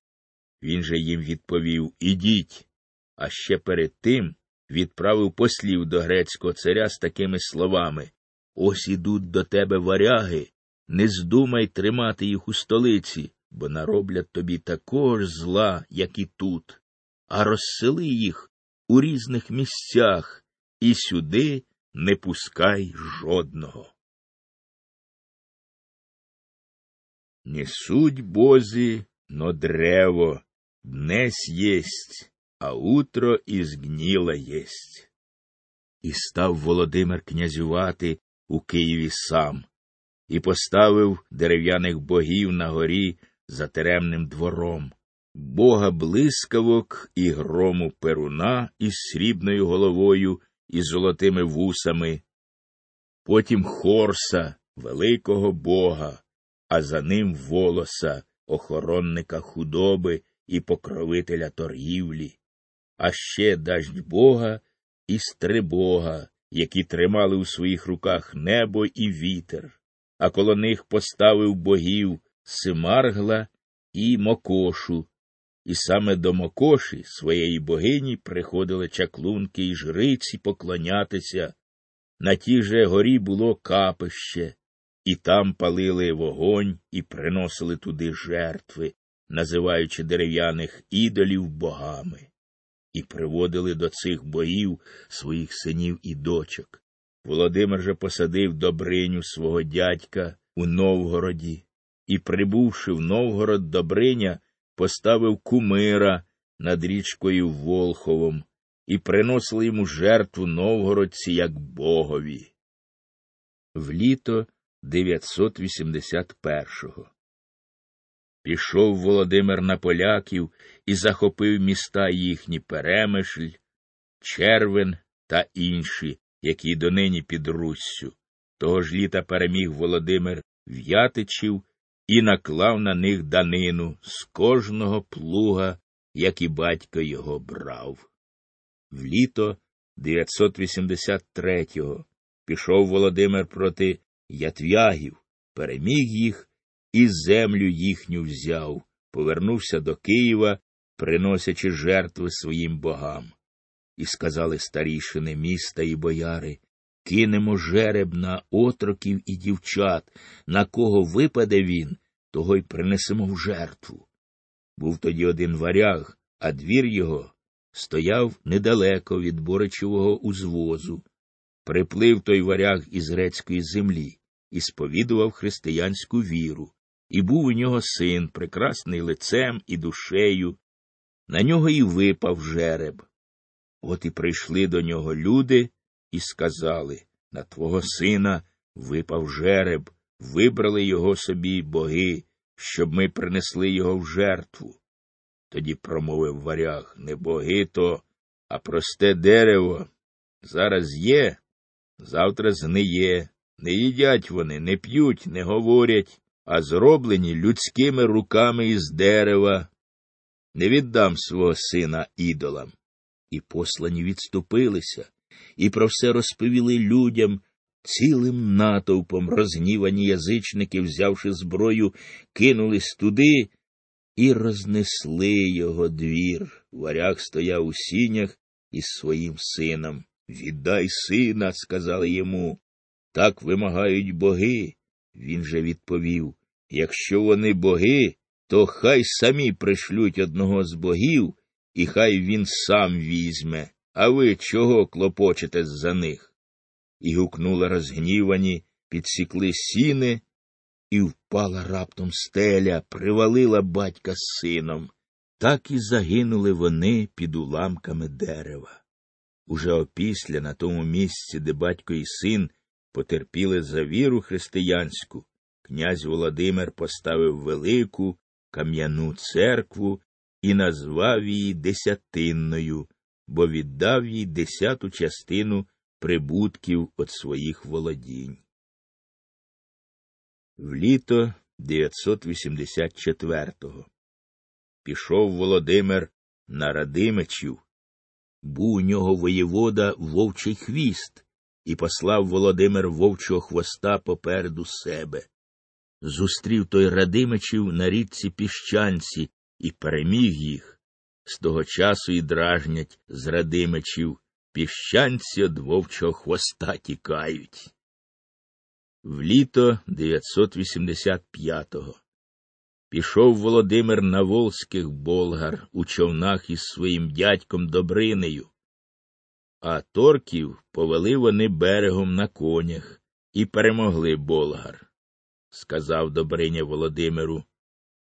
Він же їм відповів Ідіть. А ще перед тим відправив послів до грецького царя з такими словами. Ось ідуть до тебе варяги, не здумай тримати їх у столиці, бо нароблять тобі такого ж зла, як і тут, а розсели їх у різних місцях і сюди не пускай жодного. Несуть бозі, но древо, днесь єсть, а утро і згніла єсть. І став Володимир князювати у Києві сам, і поставив дерев'яних богів на горі за теремним двором, бога блискавок і грому перуна із срібною головою і золотими вусами, потім Хорса, великого бога, а за ним волоса, охоронника худоби і покровителя торгівлі, а ще дасть бога і стрибога, які тримали у своїх руках небо і вітер, а коло них поставив богів Симаргла і Мокошу, і саме до Мокоші, своєї богині, приходили чаклунки і жриці поклонятися. На тій же горі було капище, і там палили вогонь і приносили туди жертви, називаючи дерев'яних ідолів богами, і приводили до цих боїв своїх синів і дочок. Володимир же посадив Добриню свого дядька у Новгороді, і, прибувши в Новгород Добриня, поставив кумира над річкою Волховом і приносили йому жертву новгородці як богові. В літо 981-го. Пішов Володимир на поляків і захопив міста їхні Перемишль, Червен та інші, які донині під Руссю. Того ж літа переміг Володимир В'ятичів і наклав на них данину з кожного плуга, як і батько його брав. В літо 983-го пішов Володимир проти ятвягів, переміг їх і землю їхню взяв, повернувся до Києва, приносячи жертви своїм богам. І сказали старішини міста і бояри кинемо жереб на отроків і дівчат, на кого випаде він, того й принесемо в жертву. Був тоді один варяг, а двір його стояв недалеко від Боричевого узвозу. Приплив той варяг із грецької землі і сповідував християнську віру, і був у нього син, прекрасний лицем і душею. На нього і випав жереб. От і прийшли до нього люди і сказали на твого сина випав жереб, вибрали його собі боги, щоб ми принесли його в жертву. Тоді промовив варяг не боги то, а просте дерево. Зараз є, завтра зниє. Не їдять вони, не п'ють, не говорять, а зроблені людськими руками із дерева. Не віддам свого сина ідолам. І послані відступилися, і про все розповіли людям, цілим натовпом розгнівані язичники, взявши зброю, кинулись туди і рознесли його двір. Варяг стояв у сінях із своїм сином. Віддай сина, сказали йому. Так вимагають боги. Він же відповів Якщо вони боги, то хай самі пришлють одного з богів, і хай він сам візьме. А ви чого клопочетесь за них? І гукнули розгнівані, підсікли сіни, і впала раптом стеля, привалила батька з сином. Так і загинули вони під уламками дерева. Уже опісля, на тому місці, де батько і син потерпіли за віру християнську, князь Володимир поставив велику кам'яну церкву і назвав її Десятинною, бо віддав їй десяту частину прибутків від своїх володінь. В літо 984-го пішов Володимир на Радимичів, був у нього воєвода вовчий хвіст, і послав Володимир вовчого хвоста попереду себе. Зустрів той Радимичів на річці піщанці і переміг їх. З того часу і дражнять з Радимичів, піщанці од вовчого хвоста тікають. В літо 985-го пішов Володимир на волзьких болгар у човнах із своїм дядьком Добринею, а торків повели вони берегом на конях і перемогли болгар. Сказав Добриня Володимиру.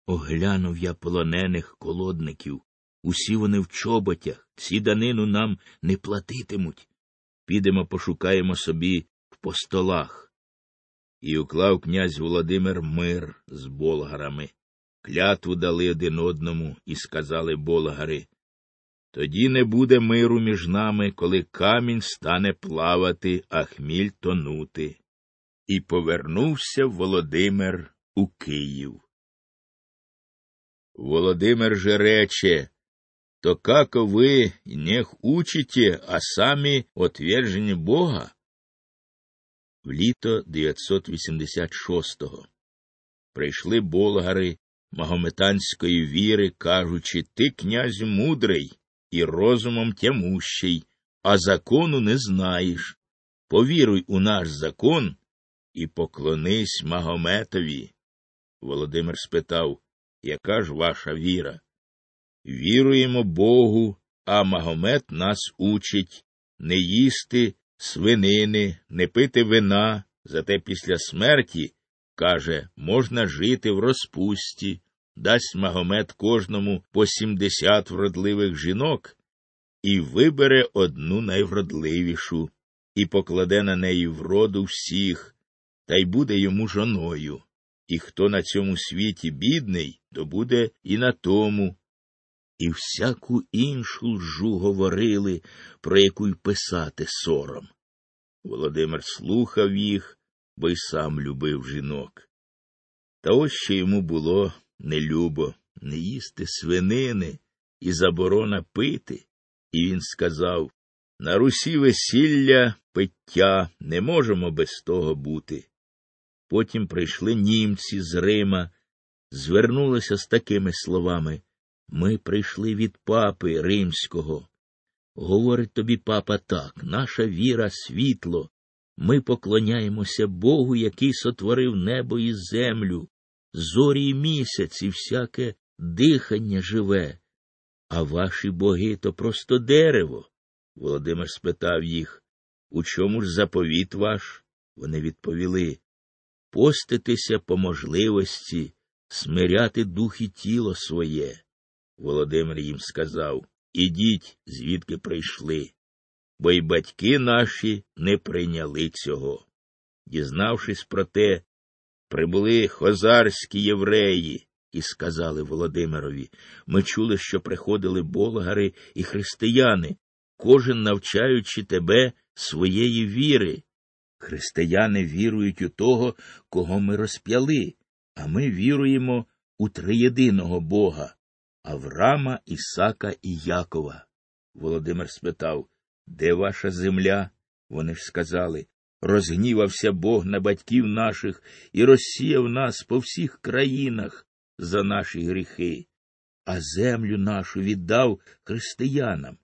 Оглянув я полонених колодників. Усі вони в чоботях, ці данину нам не платитимуть. Підемо пошукаємо собі в постолах. І уклав князь Володимир мир з болгарами. Клятву дали один одному і сказали болгари тоді не буде миру між нами, коли камінь стане плавати, а хміль тонути. І повернувся Володимир у Київ. Володимир же рече, то как вы нех учите, а самі отвержені Бога? В літо 986-го прийшли болгари магометанської віри, кажучи, ти, князю мудрий, і розумом тямущий, а закону не знаєш. Повіруй у наш закон і поклонись Магометові. Володимир спитав, яка ж ваша віра? Віруємо Богу, а Магомет нас учить не їсти свинини, не пити вина, зате після смерті, каже, можна жити в розпусті, дасть Магомед кожному по сімдесят вродливих жінок і вибере одну найвродливішу, і покладе на неї вроду всіх, та й буде йому жоною. І хто на цьому світі бідний, то буде і на тому. І всяку іншу лжу говорили, про яку й писати сором. Володимир слухав їх, бо й сам любив жінок. Та ось що йому було не любо не їсти свинини і заборона пити. І він сказав на Русі весілля, пиття не можемо без того бути. Потім прийшли німці з Рима, звернулися з такими словами Ми прийшли від папи римського. Говорить тобі папа так, наша віра світло. Ми поклоняємося Богу, який сотворив небо і землю, зорі й місяць і всяке дихання живе. А ваші боги то просто дерево. Володимир спитав їх, у чому ж заповіт ваш? Вони відповіли поститися по можливості, смиряти дух і тіло своє. Володимир їм сказав Ідіть, звідки прийшли. бо й батьки наші не прийняли цього. Дізнавшись про те, прибули хозарські євреї і сказали Володимирові ми чули, що приходили болгари і християни, кожен навчаючи тебе своєї віри. Християни вірують у того, кого ми розп'яли, а ми віруємо у триєдиного Бога Аврама, Ісака і Якова. Володимир спитав, де ваша земля? Вони ж сказали розгнівався Бог на батьків наших і розсіяв нас по всіх країнах за наші гріхи, а землю нашу віддав християнам.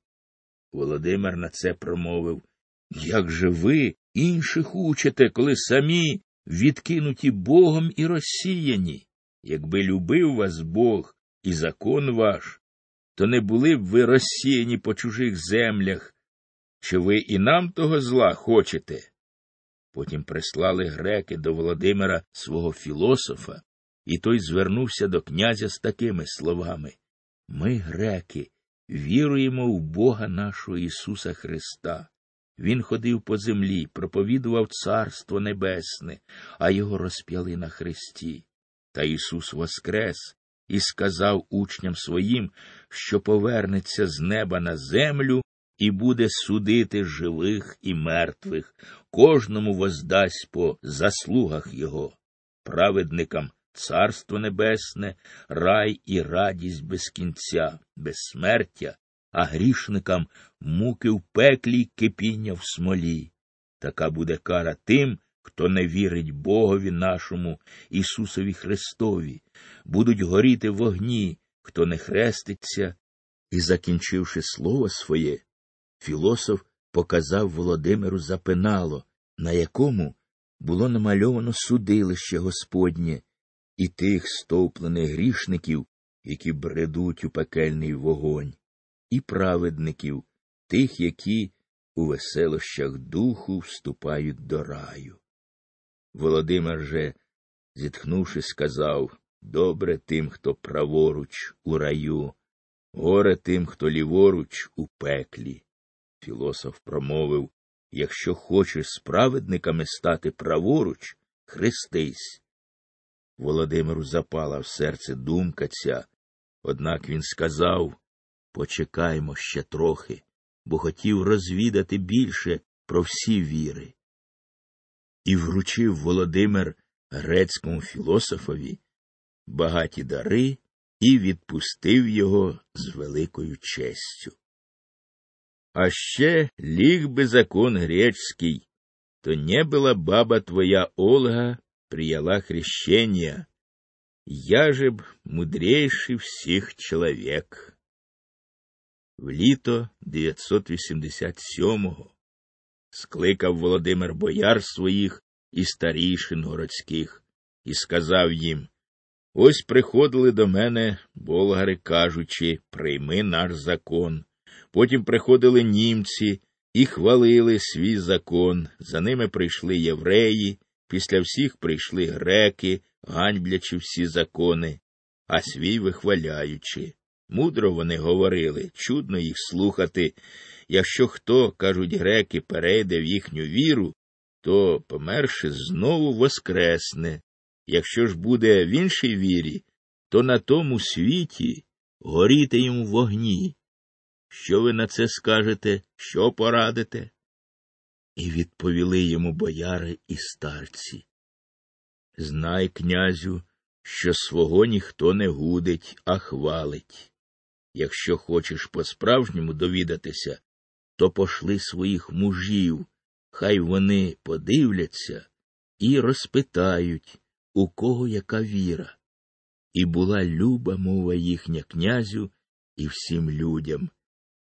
Володимир на це промовив Як же ви інших учите, коли самі відкинуті Богом і розсіяні? Якби любив вас Бог і закон ваш, то не були б ви розсіяні по чужих землях, чи ви і нам того зла хочете? Потім прислали греки до Володимира свого філософа, і той звернувся до князя з такими словами Ми, греки, віруємо в Бога нашого Ісуса Христа. Він ходив по землі, проповідував Царство Небесне, а його розп'яли на хресті. Та Ісус воскрес і сказав учням своїм, що повернеться з неба на землю і буде судити живих і мертвих, кожному воздасть по заслугах його, праведникам царство небесне, рай і радість без кінця, безсмертя, а грішникам муки в пеклі кипіння в смолі. Така буде кара тим, хто не вірить Богові нашому Ісусові Христові, будуть горіти вогні, хто не хреститься. І, закінчивши слово своє, філософ показав Володимиру запинало, на якому було намальовано судилище Господнє і тих стовплених грішників, які бредуть у пекельний вогонь, і праведників, тих, які у веселощах духу вступають до раю. Володимир же, зітхнувши, сказав добре тим, хто праворуч у раю, горе тим, хто ліворуч у пеклі. Філософ промовив Якщо хочеш справедниками стати праворуч, хрестись. Володимиру запала в серце думка ця, однак він сказав Почекаймо ще трохи, бо хотів розвідати більше про всі віри. І вручив Володимир грецькому філософові багаті дари і відпустив його з великою честю. А ще ліг би закон греческий, то не была баба твоя Ольга прияла хрещение, я же б мудрейший всіх чоловік. В літо 987-го скликав Володимир бояр своїх і старішин городських і сказав їм Ось приходили до мене болгари, кажучи, прийми наш закон. Потім приходили німці і хвалили свій закон. За ними прийшли євреї, після всіх прийшли греки, ганьблячи всі закони, а свій вихваляючи. Мудро вони говорили, чудно їх слухати. Якщо хто, кажуть греки, перейде в їхню віру, то, померши, знову воскресне. Якщо ж буде в іншій вірі, то на тому світі горіти йому вогні. Що ви на це скажете, що порадите? І відповіли йому бояри і старці. Знай, князю, що свого ніхто не гудить, а хвалить. Якщо хочеш по справжньому довідатися, то пошли своїх мужів, хай вони подивляться і розпитають, у кого яка віра. І була люба мова їхня князю і всім людям.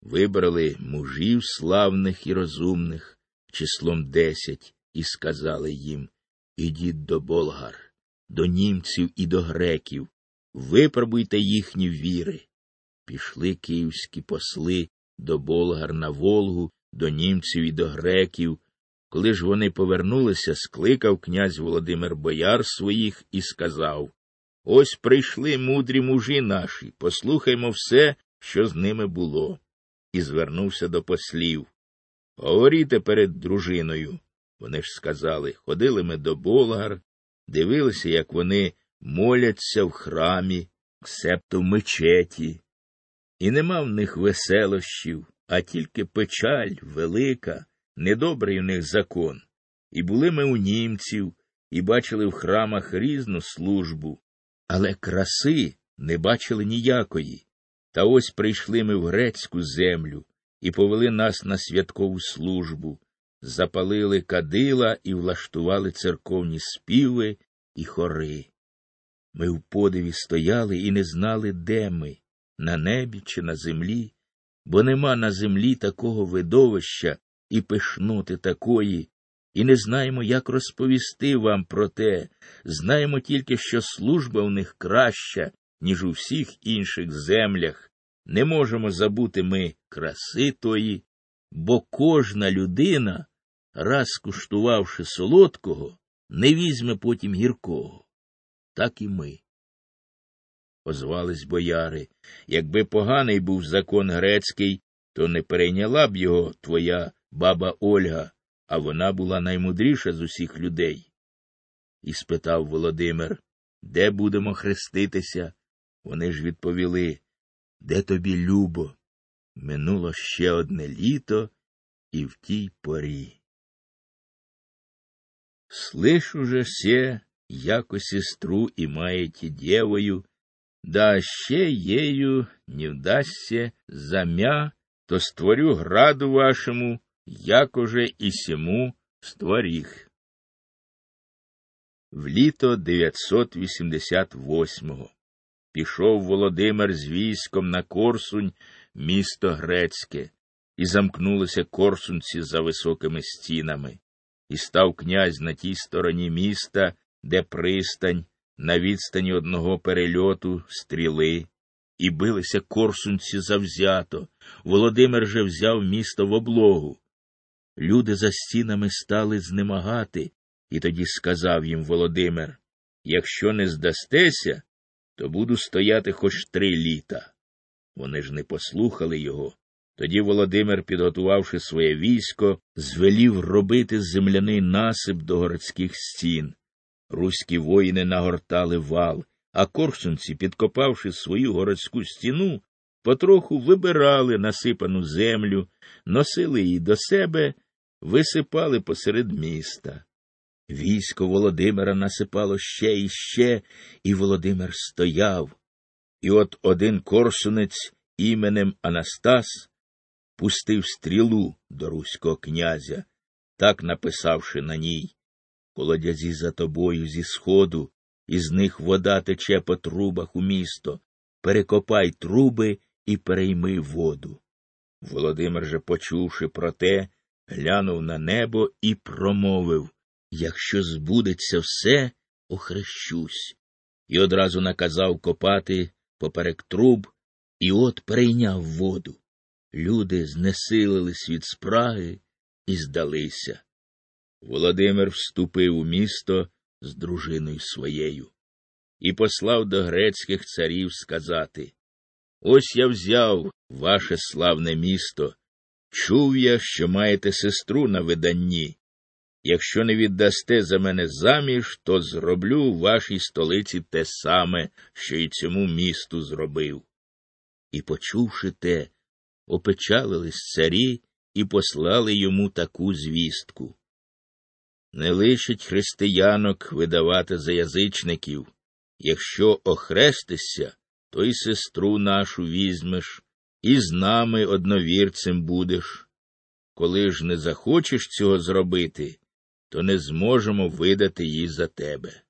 Вибрали мужів славних і розумних, числом десять, і сказали їм Ідіть до болгар, до німців і до греків, випробуйте їхні віри. Пішли київські посли до болгар на Волгу, до німців і до греків. Коли ж вони повернулися, скликав князь Володимир бояр своїх і сказав Ось прийшли мудрі мужі наші, послухаймо все, що з ними було, і звернувся до послів. Говоріте перед дружиною. Вони ж сказали, ходили ми до болгар, дивилися, як вони моляться в храмі, септо мечеті, і нема в них веселощів, а тільки печаль велика, недобрий у них закон. І були ми у німців, і бачили в храмах різну службу, але краси не бачили ніякої. Та ось прийшли ми в грецьку землю і повели нас на святкову службу, запалили кадила і влаштували церковні співи і хори. Ми в подиві стояли і не знали, де ми, на небі чи на землі, бо нема на землі такого видовища і пишноти такої, і не знаємо, як розповісти вам про те, знаємо тільки, що служба в них краща, ніж у всіх інших землях. Не можемо забути ми краси тої, бо кожна людина, раз куштувавши солодкого, не візьме потім гіркого. Так і ми. Озвались бояри. Якби поганий був закон грецький, то не перейняла б його твоя баба Ольга, а вона була наймудріша з усіх людей. І спитав Володимир, де будемо хреститися? Вони ж відповіли, де тобі любо? Минуло ще одне літо і в тій порі. Слышу же все, яко сестру і маєте дєвою, да ще ею не вдасться замя, то створю граду вашому, як же і сему створіх. В літо 988-го пішов Володимир з військом на Корсунь, місто Грецьке, і замкнулися корсунці за високими стінами, і став князь на тій стороні міста, де пристань, на відстані одного перельоту стріли, і билися корсунці завзято. Володимир же взяв місто в облогу. Люди за стінами стали знемагати, і тоді сказав їм Володимир Якщо не здастеся, то буду стояти хоч три літа. Вони ж не послухали його. Тоді Володимир, підготувавши своє військо, звелів робити земляний насип до городських стін. Руські воїни нагортали вал, а корсунці, підкопавши свою городську стіну, потроху вибирали насипану землю, носили її до себе, висипали посеред міста. Військо Володимира насипало ще і ще, і Володимир стояв. І от один корсунець іменем Анастас пустив стрілу до руського князя, так написавши на ній Колодязі за тобою зі сходу, із них вода тече по трубах у місто. Перекопай труби і перейми воду. Володимир же, почувши про те, глянув на небо і промовив Якщо збудеться все, охрещусь. І одразу наказав копати поперек труб, і от перейняв воду. Люди знесилились від спраги і здалися. Володимир вступив у місто з дружиною своєю і послав до грецьких царів сказати Ось я взяв ваше славне місто. Чув я, що маєте сестру на виданні. Якщо не віддасте за мене заміж, то зроблю в вашій столиці те саме, що й цьому місту зробив. І, почувши те, опечалились царі і послали йому таку звістку. Не лишить християнок видавати за язичників. Якщо охрестишся, то й сестру нашу візьмеш, і з нами одновірцем будеш. Коли ж не захочеш цього зробити, то не зможемо видати її за тебе.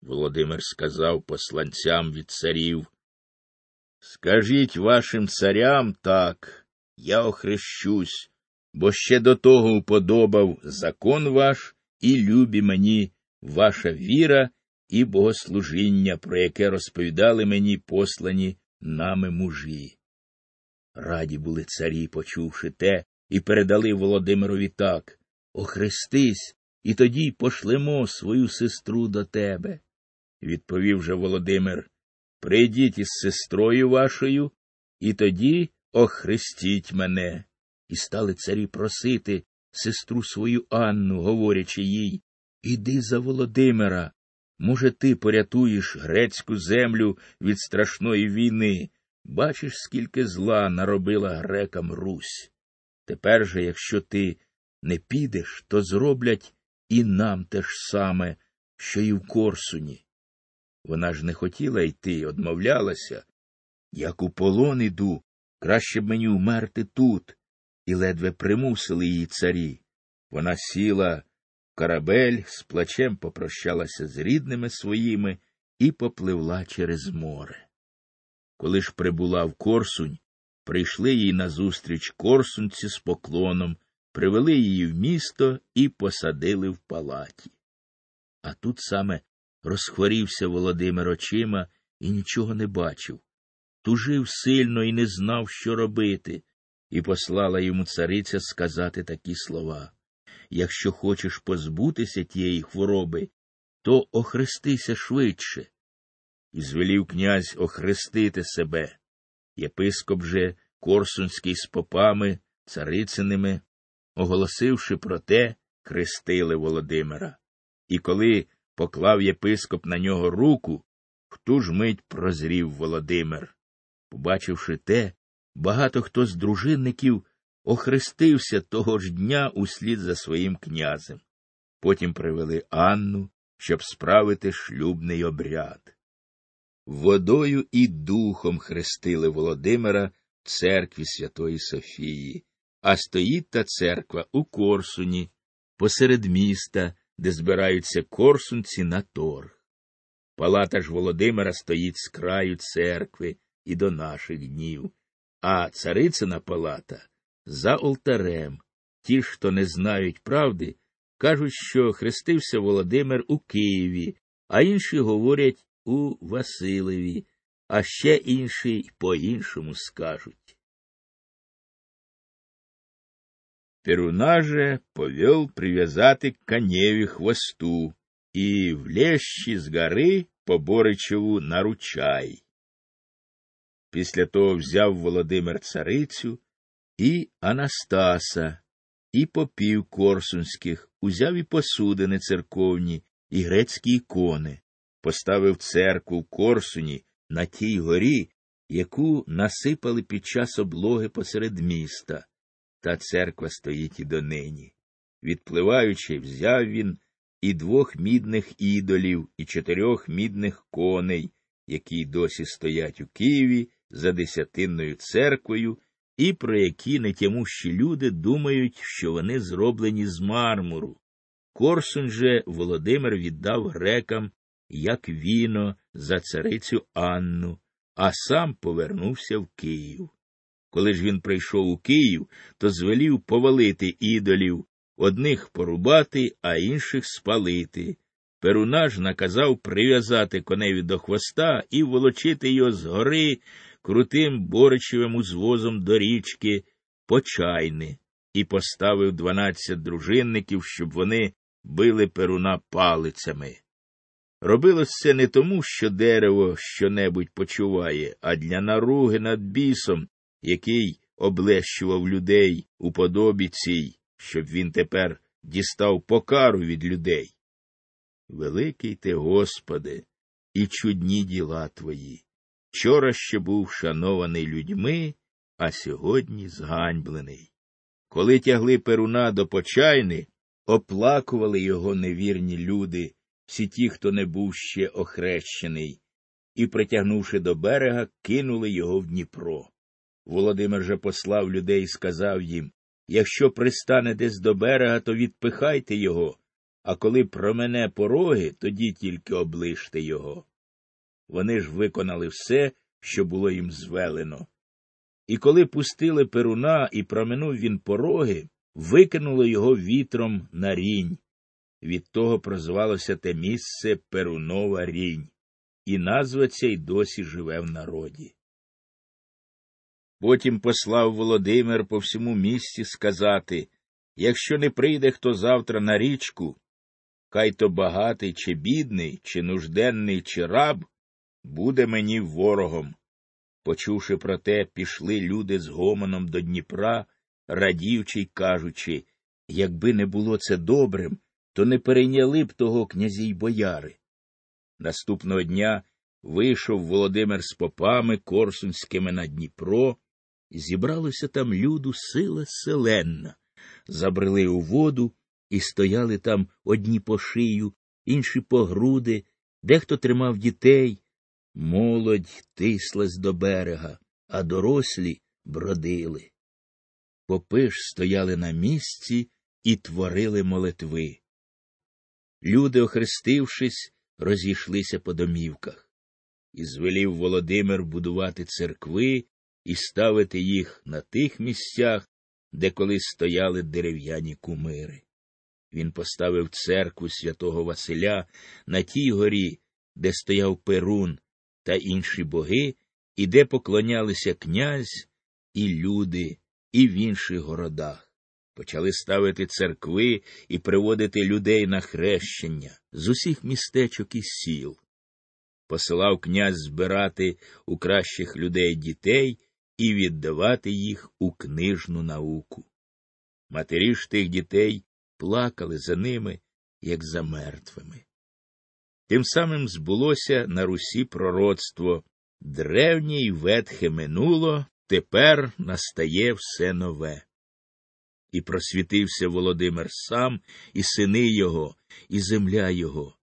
Володимир сказав посланцям від царів. Скажіть вашим царям так, я охрещусь, бо ще до того уподобав закон ваш і любі мені ваша віра і богослужіння, про яке розповідали мені послані нами мужі. Раді були царі, почувши те, і передали Володимирові так Охрестись, і тоді пошлемо свою сестру до тебе. Відповів же Володимир Прийдіть із сестрою вашою, і тоді охрестіть мене. і стали царі просити сестру свою Анну, говорячи їй Іди за Володимира. Може, ти порятуєш грецьку землю від страшної війни. Бачиш, скільки зла наробила грекам Русь. Тепер же, якщо ти не підеш, то зроблять і нам те ж саме, що й в Корсуні. Вона ж не хотіла йти, одмовлялася. Як у полон іду, краще б мені вмерти тут, і ледве примусили її царі. Вона сіла в корабель, з плачем попрощалася з рідними своїми і попливла через море. Коли ж прибула в Корсунь, прийшли їй назустріч корсунці з поклоном, привели її в місто і посадили в палаті. А тут саме розхворівся Володимир очима і нічого не бачив. Тужив сильно і не знав, що робити, і послала йому цариця сказати такі слова Якщо хочеш позбутися тієї хвороби, то охрестися швидше. І звелів князь охрестити себе. Єпископ же Корсунський з попами, царициними, оголосивши про те, хрестили Володимира. І коли поклав єпископ на нього руку, в ту ж мить прозрів Володимир. Побачивши те, багато хто з дружинників охрестився того ж дня услід за своїм князем. Потім привели Анну, щоб справити шлюбний обряд. Водою і духом хрестили Володимира в церкві Святої Софії, а стоїть та церква у Корсуні, посеред міста, де збираються корсунці на торг. Палата ж Володимира стоїть з краю церкви і до наших днів, а царицина палата за олтарем. Ті, хто не знають правди, кажуть, що хрестився Володимир у Києві, а інші говорять у Василеві, а ще інші по іншому скажуть. Перуна же повел прив'язати к коневі хвосту і в лещі з гори по Боричеву на ручай. Після того взяв Володимир царицю і Анастаса, і попів корсунських, узяв і посудини церковні, і грецькі ікони, поставив церкву в Корсуні на тій горі, яку насипали під час облоги посеред міста. Та церква стоїть і донині. Відпливаючи, взяв він і двох мідних ідолів, і чотирьох мідних коней, які досі стоять у Києві за десятинною церквою, і про які нетямущі люди думають, що вони зроблені з мармуру. Корсунь же Володимир віддав грекам як віно за царицю Анну, а сам повернувся в Київ. Коли ж він прийшов у Київ, то звелів повалити ідолів, одних порубати, а інших спалити. Перуна ж наказав прив'язати коневі до хвоста і волочити його з гори крутим боричевим узвозом до річки Почайни, і поставив дванадцять дружинників, щоб вони били перуна палицями. Робилось це не тому, що дерево щонебудь почуває, а для наруги над бісом, який облещував людей у подобі цій, щоб він тепер дістав покару від людей. Великий ти, Господи, і чудні діла твої. Вчора ще був шанований людьми, а сьогодні зганьблений. Коли тягли перуна до почайни, оплакували його невірні люди, всі ті, хто не був ще охрещений, і, притягнувши до берега, кинули його в Дніпро. Володимир же послав людей і сказав їм Якщо пристане десь до берега, то відпихайте його, а коли промене пороги, тоді тільки облиште його. Вони ж виконали все, що було їм звелено. І коли пустили перуна і проминув він пороги, викинуло його вітром на рінь. Від того прозвалося те місце Перунова рінь, і назва ця й досі живе в народі. Потім послав Володимир по всьому місці сказати якщо не прийде хто завтра на річку, хай то багатий, чи бідний, чи нужденний, чи раб, буде мені ворогом. Почувши про те, пішли люди з гомоном до Дніпра, радіючи й кажучи, якби не було це добрим, то не перейняли б того князі й бояри. Наступного дня вийшов Володимир з попами Корсунськими на Дніпро, зібралося там люду сила селенна, забрели у воду і стояли там одні по шию, інші по груди, дехто тримав дітей. Молодь тислась до берега, а дорослі бродили. Попи ж стояли на місці і творили молитви. Люди, охрестившись, розійшлися по домівках. І звелів Володимир будувати церкви і ставити їх на тих місцях, де колись стояли дерев'яні кумири. Він поставив церкву святого Василя на тій горі, де стояв Перун та інші боги, і де поклонялися князь і люди, і в інших городах. Почали ставити церкви і приводити людей на хрещення з усіх містечок і сіл. Посилав князь збирати у кращих людей дітей і віддавати їх у книжну науку. Матері ж тих дітей плакали за ними, як за мертвими. Тим самим збулося на Русі пророцтво древнє й ветхе минуло, тепер настає все нове. І просвітився Володимир сам, і сини його, і земля його.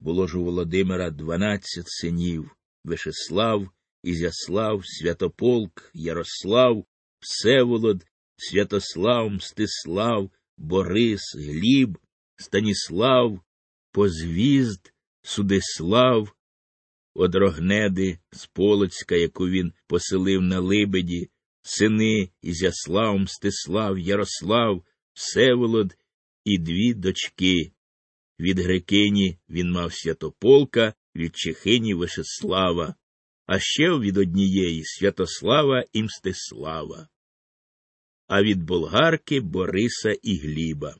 Було ж у Володимира дванадцять синів Вишеслав, Ізяслав, Святополк, Ярослав, Всеволод, Святослав, Мстислав, Борис, Гліб, Станіслав, Позвізд, Судислав, Одрогнеди з Полоцька, яку він поселив на Либеді, сини Ізяслав, Мстислав, Ярослав, Всеволод і дві дочки. Від Грекині він мав Святополка, від Чехині Вишеслава, а ще від однієї Святослава і Мстислава, а від болгарки Бориса і Гліба.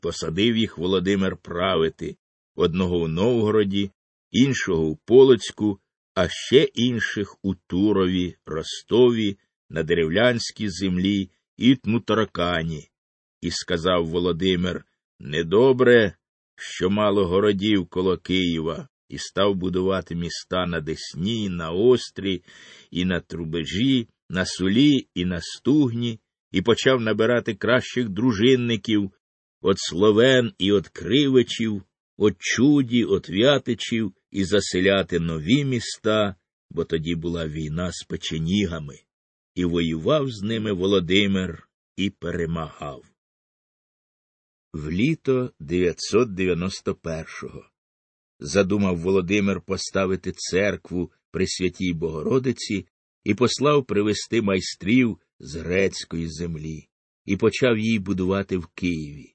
Посадив їх Володимир правити одного у Новгороді, іншого у Полоцьку, а ще інших у Турові, Ростові, на деревлянській землі і Тмутаракані. І сказав Володимир Недобре, що мало городів коло Києва, і став будувати міста на Десні, на Острі, і на Трубежі, на Сулі, і на Стугні, і почав набирати кращих дружинників от словен і от кривичів, от чуді, от вятичів, і заселяти нові міста, бо тоді була війна з печенігами, і воював з ними Володимир і перемагав. В літо 991-го задумав Володимир поставити церкву при святій Богородиці і послав привезти майстрів з грецької землі, і почав її будувати в Києві.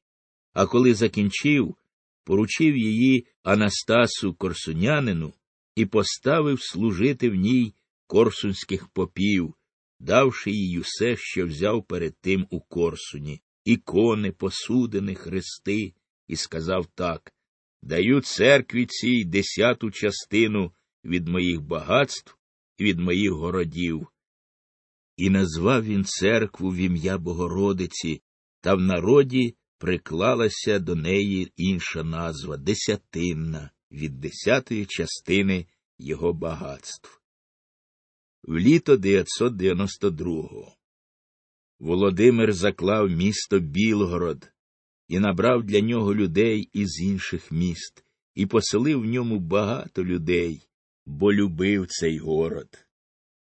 А коли закінчив, поручив її Анастасу Корсунянину і поставив служити в ній корсунських попів, давши їй усе, що взяв перед тим у Корсуні, ікони, посудини, хрести, і сказав так Даю церкві цій десяту частину від моїх багатств і від моїх городів. І назвав він церкву в ім'я Богородиці, та в народі приклалася до неї інша назва десятинна від десятої частини його багатств. В літо 992-го Володимир заклав місто Білгород і набрав для нього людей із інших міст, і поселив в ньому багато людей, бо любив цей город.